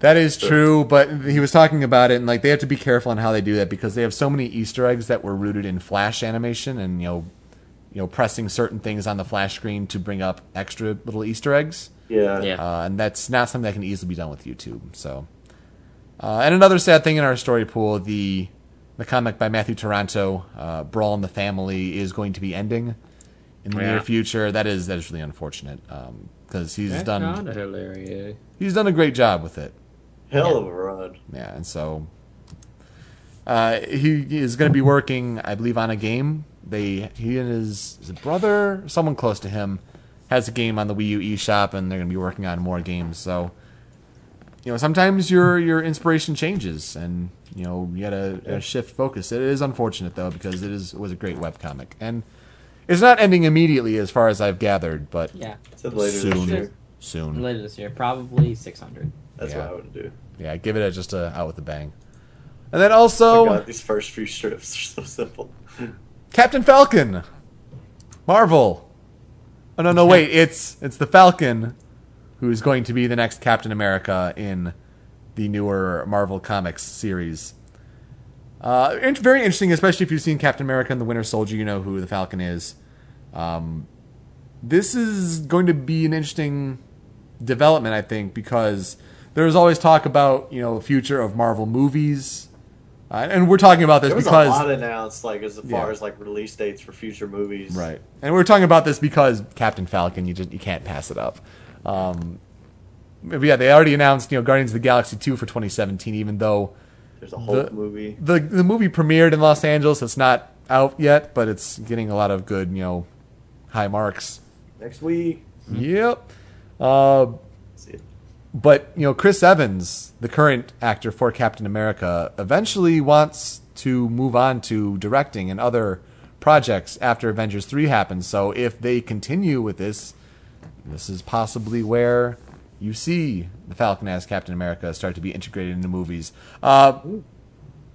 That is true, but he was talking about it, and like they have to be careful on how they do that because they have so many Easter eggs that were rooted in Flash animation, and you know, you know, pressing certain things on the Flash screen to bring up extra little Easter eggs. Yeah. Yeah. uh, and that's not something that can easily be done with YouTube. So, uh, and another sad thing in our story pool, the the comic by Matthew Taranto, uh, Brawl in the Family, is going to be ending in the Yeah. near future. That is that is really unfortunate because he's done kinda hilarious. he's done a great job with it. Hell of a run. Yeah, and so uh, he is going to be working, I believe, on a game. They he and his, his brother, someone close to him, has a game on the Wii U eShop, and they're going to be working on more games. So, you know, sometimes your your inspiration changes, and you know you gotta, gotta shift focus. It is unfortunate though because it is it was a great webcomic, and it's not ending immediately as far as I've gathered, but Yeah. Said later this soon, year. soon. Later this year, probably 600. That's Yeah. what I would do. Yeah, give it a, just a out with a bang. And then Oh also. God, these first few strips are so simple. Captain Falcon, Marvel. Oh no, no, wait! It's it's the Falcon, who's going to be the next Captain America in the newer Marvel Comics series. Uh, very interesting, especially if you've seen Captain America and the Winter Soldier. You know who the Falcon is. Um, this is going to be an interesting development, I think, because there's always talk about you know the future of Marvel movies, uh, and we're talking about this There was because a lot announced, like as far Yeah. as like release dates for future movies. Right. And we're talking about this because Captain Falcon, you just you can't pass it up. Um, but yeah, they already announced you know Guardians of the Galaxy two for 2017, even though There's a Hulk The- movie. the the movie premiered in Los Angeles. It's not out yet, but it's getting a lot of good you know high marks. Next week. Yep. Uh. But you know Chris Evans, the current actor for Captain America, eventually wants to move on to directing and other projects after Avengers 3 happens. So if they continue with this, this is possibly where you see the Falcon as Captain America start to be integrated into movies. Uh, you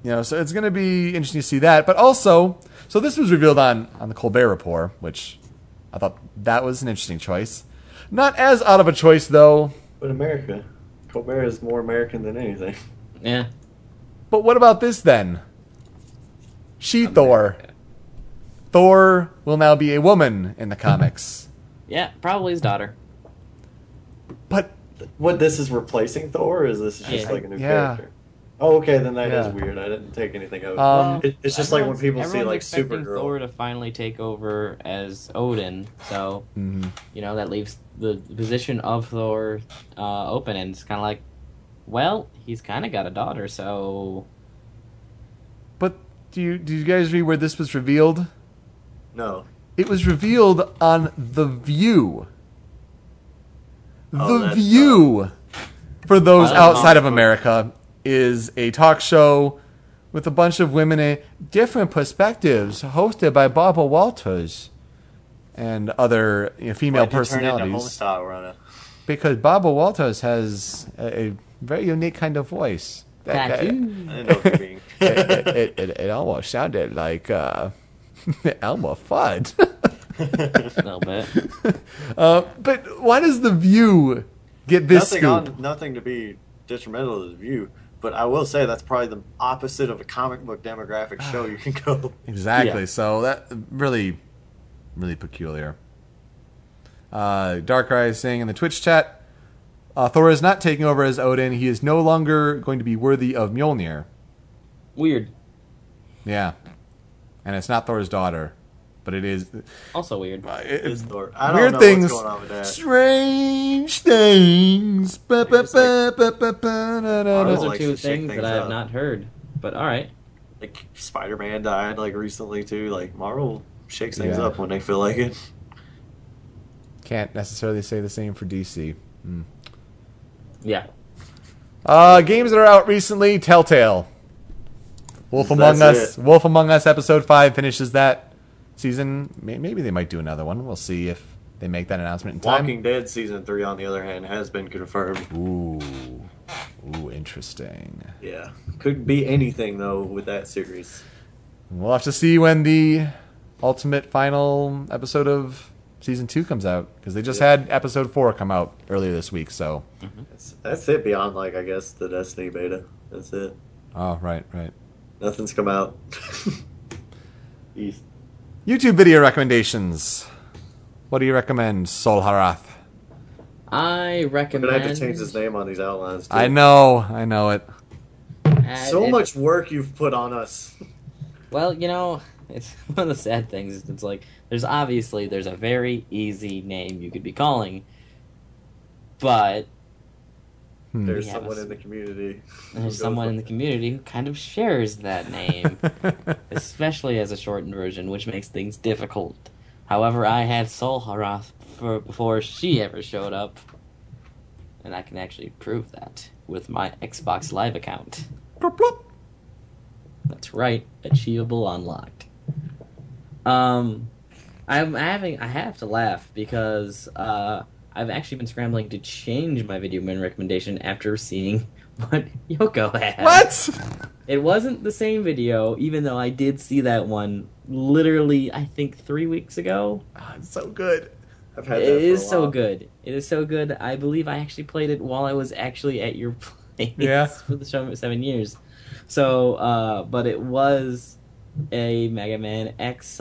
know, so it's going to be interesting to see that. But also, so this was revealed on on the Colbert Report, which I thought that was an interesting choice. Not as out of a choice though. But America. Colbert is more American than anything. Yeah. But what about this then? She Thor. Thor will now be a woman in the comics. Yeah, probably his daughter. But What this is replacing Thor, or is this just Yeah. like a new Yeah. character? Oh, okay, then that is Yeah. weird. I didn't take anything of it. Um, It- it's just like when people see like expecting Supergirl. Thor to finally take over as Odin. So mm-hmm. you know that leaves the position of Thor uh, open, and it's kind of like, well, he's kind of got a daughter, so but do you do you guys read where this was revealed? No. It was revealed on The View. Oh, the that's, View, for those outside of. America, is a talk show with a bunch of women in different perspectives, hosted by Barbara Walters and other you know, female Why'd you turn into personalities. Homestyle Because Barbara Walters has a, a very unique kind of voice. That- Tattoo. I didn't know what you it, it, it, it almost sounded like uh, Elmer Fudd. a little bit. uh, but why does the View get this nothing scoop? on, nothing to be detrimental to the view, but I will say that's probably the opposite of a comic book demographic show you can go. Exactly. Yeah. So that really, really peculiar. Uh, Darkrai is saying in the Twitch chat, uh, Thor is not taking over as Odin. He is no longer going to be worthy of Mjolnir. Weird. Yeah, and it's not Thor's daughter, but it is. Also weird. uh, it- It's Thor. I don't weird know things. what's going on with that. Strange things. Ba, ba, It's like- ba. Those are two to things that I have up. not heard. But all right. Like Spider Man died like recently too. Like Marvel shakes things Yeah. up when they feel like it. Can't necessarily say the same for DC. Yeah. Uh, games that are out recently: Telltale, Wolf Among That's Us. it. Wolf Among Us episode five finishes that season. Maybe they might do another one. We'll see if they make that announcement in time. Walking Dead season three, on the other hand, has been confirmed. Ooh, ooh, interesting. Yeah, could be anything though with that series. We'll have to see when the ultimate final episode of season two comes out because they just Yeah. had episode four come out earlier this week. So, mm-hmm. That's, that's it. Beyond like I guess the Destiny beta. That's it. oh right, right. Nothing's come out. East. YouTube video recommendations. What do you recommend, Sol Harath? I recommend. gonna have to change his name on these outlines. Too. I know, I know it. Uh, So if- much work you've put on us. Well, you know, it's one of the sad things. It's like there's obviously there's a very easy name you could be calling, but Hmm. There's We someone a- in the community. who there's someone in the community who kind of shares that name, especially as a shortened version, which makes things difficult. However, I had Sol Harath for before she ever showed up, and I can actually prove that with my Xbox Live account. Plop, plop. That's right, achievable unlocked. Um, I'm having I have to laugh because uh, I've actually been scrambling to change my video man recommendation after seeing what Yoko had. What? It wasn't the same video, even though I did see that one literally I think three weeks ago. Ah, it's so good. I've had It that for a is so good. It is so good. I believe I actually played it while I was actually at your place Yeah. for the show for seven years. So, uh, but it was a Mega Man X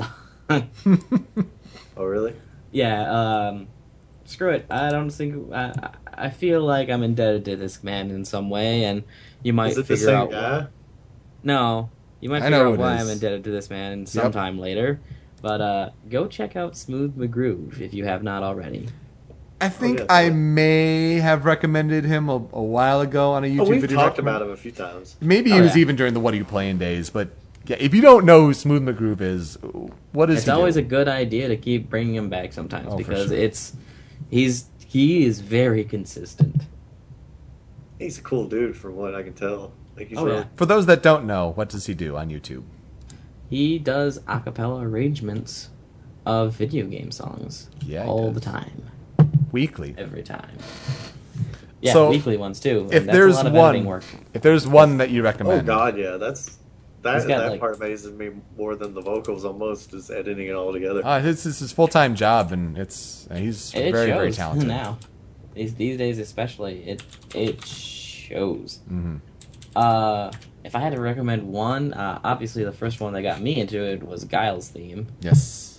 song. Oh really? yeah. Um, screw it. I don't think I. I feel like I'm indebted to this man in some way, and you might Is it the figure same out. guy? No, you might I figure know out why is. I'm indebted to this man sometime later. But uh, go check out Smooth McGroove if you have not already. I think yeah, I so- may have recommended him a, a while ago on a YouTube Oh, we've video. talked about him a few times. Maybe Oh, he was yeah. even during the What Are You Playing days, but yeah, if you don't know who Smooth McGroove is, what is it's he always do? a good idea to keep bringing him back sometimes Oh, because sure. it's he's he is very consistent. He's a cool dude, from what I can tell. Like he's Oh, real- yeah. For those that don't know, what does he do on YouTube? He does a cappella arrangements of video game songs Yeah, all the time, Weekly. every time. Yeah, So, weekly ones too. and If that's there's a lot of one, work. if there's one that you recommend, Oh recommend, God, yeah, that's that. Got, That like- part amazes me more than the vocals. Almost is editing it all together. uh, this is his full time job, and it's he's It very shows very talented. now. These these days, especially, it it shows. hmm Uh, if I had to recommend one, uh, obviously the first one that got me into it was Guile's theme. Yes.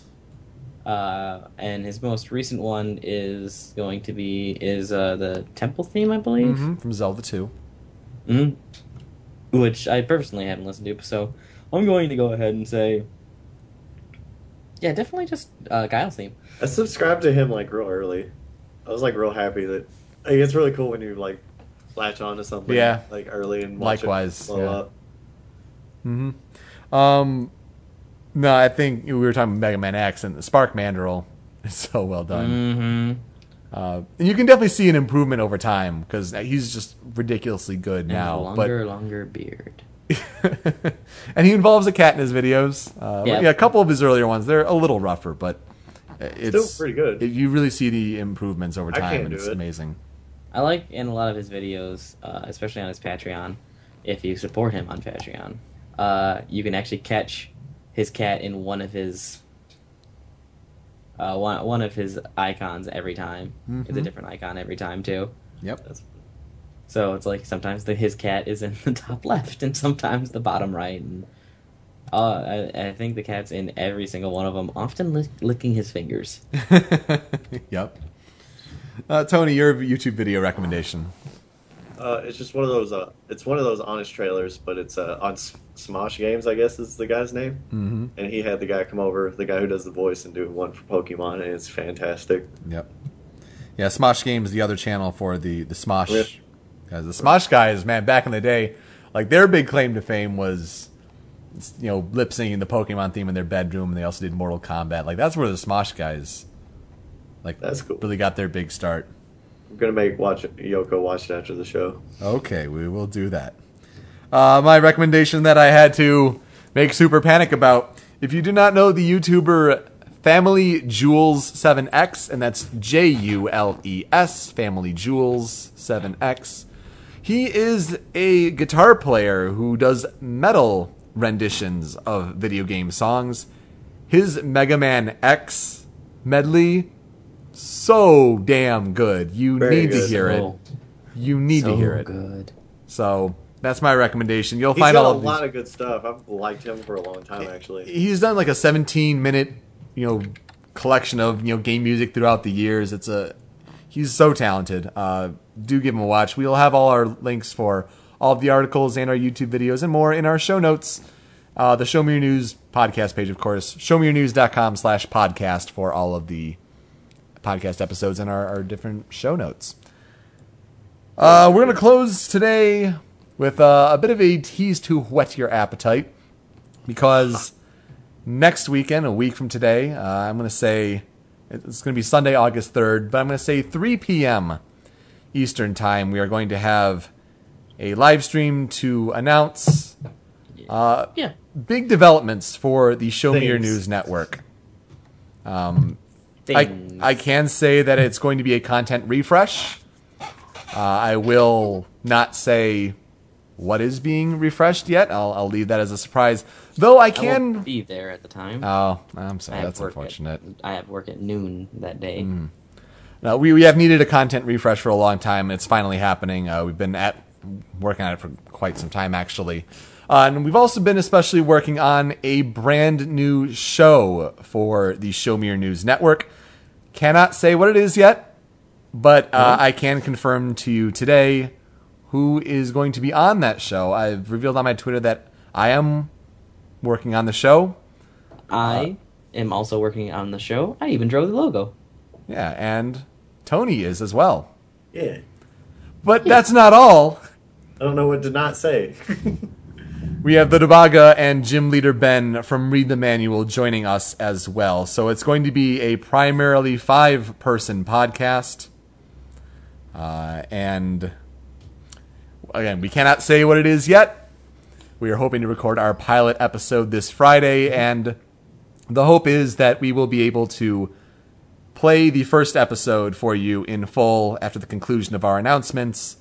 Uh, and his most recent one is going to be is uh, the Temple theme, I believe. hmm From Zelda Two. Mhm. Which I personally haven't listened to, so I'm going to go ahead and say, yeah, definitely just uh, Guile's theme. I subscribed to him like real early. I was like real happy that like, it's really cool when you like latch on to something Yeah. like early and watch Likewise, it blow yeah. up. hmm Um, no, I think we were talking about Mega Man X and the Spark Mandrill is so well done. Mm-hmm. Uh, and you can definitely see an improvement over time because he's just ridiculously good now. longer, longer beard. And he involves a cat in his videos. Uh, Yeah. yeah. a couple of his earlier ones they're a little rougher, but it's still pretty good. it- you really see the improvements over I time, can't and do it's it. amazing. I like in a lot of his videos, uh, especially on his Patreon. If you support him on Patreon, uh, you can actually catch his cat in one of his uh, one one of his icons every time. It's a different icon every time too. Yep. That's So it's like sometimes the, his cat is in the top left and sometimes the bottom right, and uh, I, I think the cat's in every single one of them, often lick, licking his fingers. yep. Uh, Tony, your YouTube video recommendation. Uh, it's just one of those. Uh, it's one of those honest trailers, but it's uh, on S- Smosh Games, I guess is the guy's name. Mm-hmm. And he had the guy come over, the guy who does the voice, and do one for Pokemon, and it's fantastic. Yep. Yeah, Smosh Games, the other channel for the the Smosh. Guys, the Smosh guys, man, back in the day, like their big claim to fame was, you know, lip syncing the Pokemon theme in their bedroom, and they also did Mortal Kombat. Like that's where the Smosh guys, like, That's cool. really got their big start. I'm gonna make watch Yoko watch it after the show. Okay, we will do that. Uh, my recommendation that I had to make super panic about. If you do not know the YouTuber Family Jules 7X, and that's J U L E S, Family Jules 7X, he is a guitar player who does metal renditions of video game songs. His Mega Man X medley, so damn good. You Very need to good. hear it. You need so to hear it. good. So that's my recommendation. You'll He's find all a of lot these. of good stuff. I've liked him for a long time, actually. He's done like a 17 minute, you know, collection of you know game music throughout the years. It's a he's so talented. Uh, do give him a watch. We'll have all our links for all of the articles and our YouTube videos and more in our show notes. Uh, the Show Me Your News podcast page, of course, showmeyournews.com slash podcast for all of the podcast episodes and our, our different show notes. Uh, we're going to close today with uh, a bit of a tease to whet your appetite because next weekend, a week from today, uh, I'm going to say it's going to be Sunday, August 3rd, but I'm going to say 3 p.m. Eastern Time. We are going to have a live stream to announce uh, Yeah. big developments for the Show Me Your News network. I, Things. I can say that it's going to be a content refresh. Uh, I will not say what is being refreshed yet. I'll, I'll leave that as a surprise. Though I I can. won't be there at the time. oh, I'm sorry. That's unfortunate. At, I have work at noon that day. No, we, we have needed a content refresh for a long time. It's finally happening. Uh, we've been at working on it for quite some time, actually. Uh, and we've also been especially working on a brand new show for the Show Me Your News network. Cannot say what it is yet, but uh, I can confirm to you today who is going to be on that show. I've revealed on my Twitter that I am working on the show. I am also working on the show. I even drove the logo. Yeah, and Tony is as well. Yeah. But that's not all. I don't know what to not say. We have the Debaga and gym leader Ben from Read the Manual joining us as well. So it's going to be a primarily five person podcast. Uh, and again, we cannot say what it is yet. We are hoping to record our pilot episode this Friday, and the hope is that we will be able to play the first episode for you in full after the conclusion of our announcements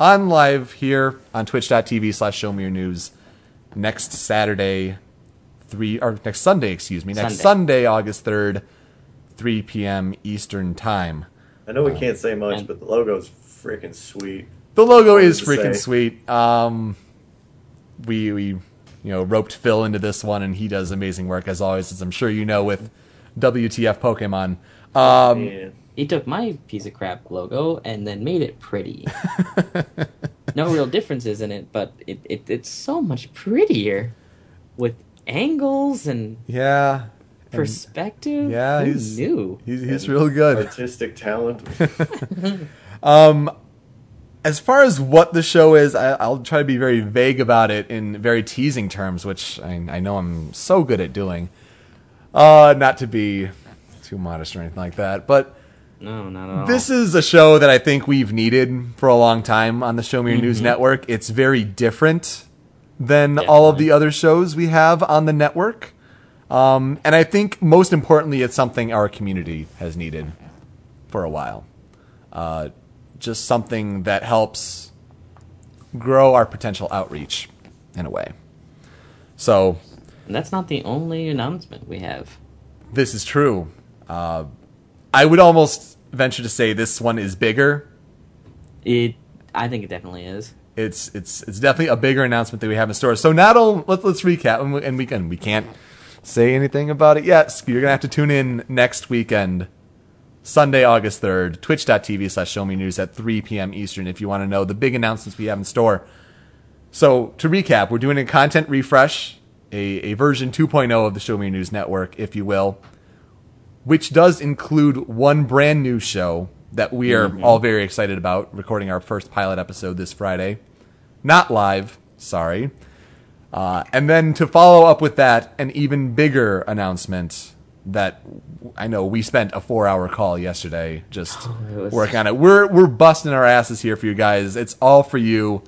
on live here on twitch.tv slash show me your news next Saturday, three or next Sunday, excuse me, next Sunday. Sunday, August third, three p.m. Eastern time. I know we can't say much, but the logo's freaking sweet. The logo is to freaking say. sweet. Um, we we you know roped Phil into this one, and he does amazing work as always, as I'm sure you know with WTF Pokemon. Um, Man. He took my piece of crap logo and then made it pretty. no real differences in it, but it, it it's so much prettier with angles and yeah, and perspective. yeah, Who he's new. he's, he's real good. Artistic talent. Um, as far as what the show is, I, I'll try to be very vague about it in very teasing terms, which I, I know I'm so good at doing. Uh, not to be too modest or anything like that, but No, not at all. this is a show that I think we've needed for a long time on the Show Me Your News network. It's very different than all of the other shows we have on the network. Um, and I think most importantly, it's something our community has needed for a while. Uh, just something that helps grow our potential outreach in a way. So And that's not the only announcement we have. this is true. Uh, I would almost venture to say this one is bigger. It, I think it definitely is. It's it's it's definitely a bigger announcement that we have in store. So not only let's let's recap and we, and we can we can't say anything about it yet. You're gonna have to tune in next weekend, Sunday, August third, twitch.tv slash show me news at 3 p.m. Eastern if you want to know the big announcements we have in store. So to recap, we're doing a content refresh, a, a version 2.0 of the Show Me News network, if you will, which does include one brand new show that we are all very excited about, recording our first pilot episode this Friday. Not live, sorry. Uh, and then to follow up with that, an even bigger announcement that I know we spent a four hour call yesterday just was- working on it. We're we're busting our asses here for you guys. It's all for you,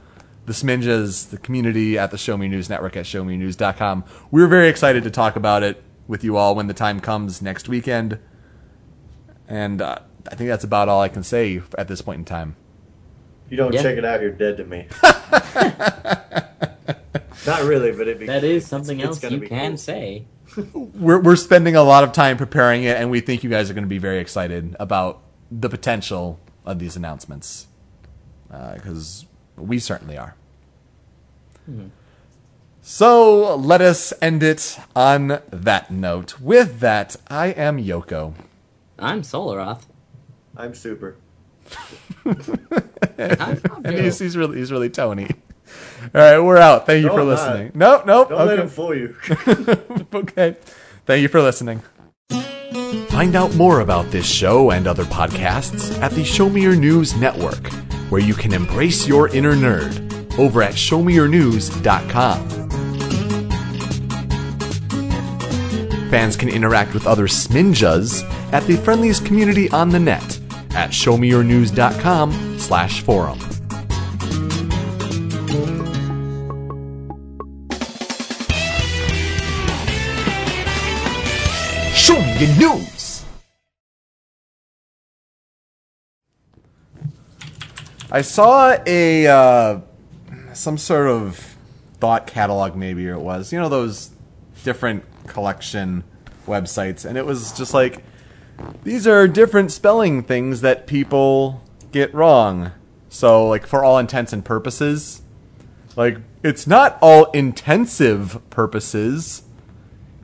the Sminjas, the community at the Show Me News Network at showmenews.com. We're very excited to talk about it with you all when the time comes next weekend. And uh, I think that's about all I can say at this point in time. If you don't Yeah. check it out, you're dead to me. Not really, but it'd be. That is something it's else gonna you can cool. say. we're we're spending a lot of time preparing it, and we think you guys are going to be very excited about the potential of these announcements because we certainly are. So let us end it on that note. With that, I am Yoko. I'm Solaroth. I'm super. I'm and he's, he's really he's really Tony. All right, we're out. Thank you No, for I'm not. listening. Nope, nope. Don't let okay. him fool you. okay. Thank you for listening. Find out more about this show and other podcasts at the Show Me Your News Network, where you can embrace your inner nerd over at showmeyournews.com. Fans can interact with other Sminjas at the friendliest community on the net at showmeyournews.com slash forum. Show me your news! I saw a uh, some sort of thought catalog, maybe it was you know those different collection websites, and it was just like these are different spelling things that people get wrong. So, like for all intents and purposes, like it's not all intensive purposes.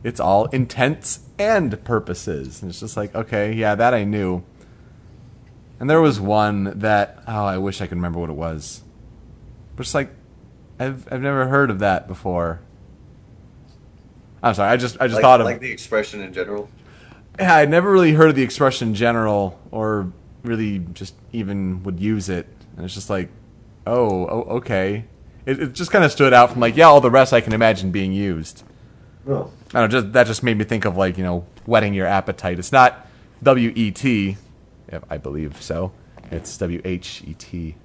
It's all intents and purposes. And it's just like, okay, yeah, that I knew. And there was one that oh, I wish I could remember what it was. But it's like I've I've never heard of that before. I'm sorry, I just I just like, thought of like the expression in general. yeah, I'd never really heard of the expression in general, or really just even would use it. And it's just like, oh, oh okay. It, it just kind of stood out from like, yeah, all the rest I can imagine being used. No. I don't know, just that just made me think of like you know whetting your appetite. It's not W E T, if I believe so. It's W H E T.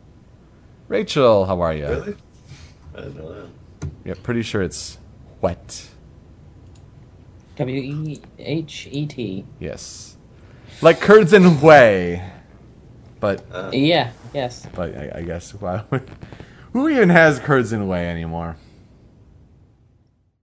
Rachel, how are you? Really? I didn't know. Yeah, pretty sure it's wet. W E H E T. Yes, like curds and whey. But Uh, Yeah. Yes. but I, I guess wow, who even has curds and whey anymore?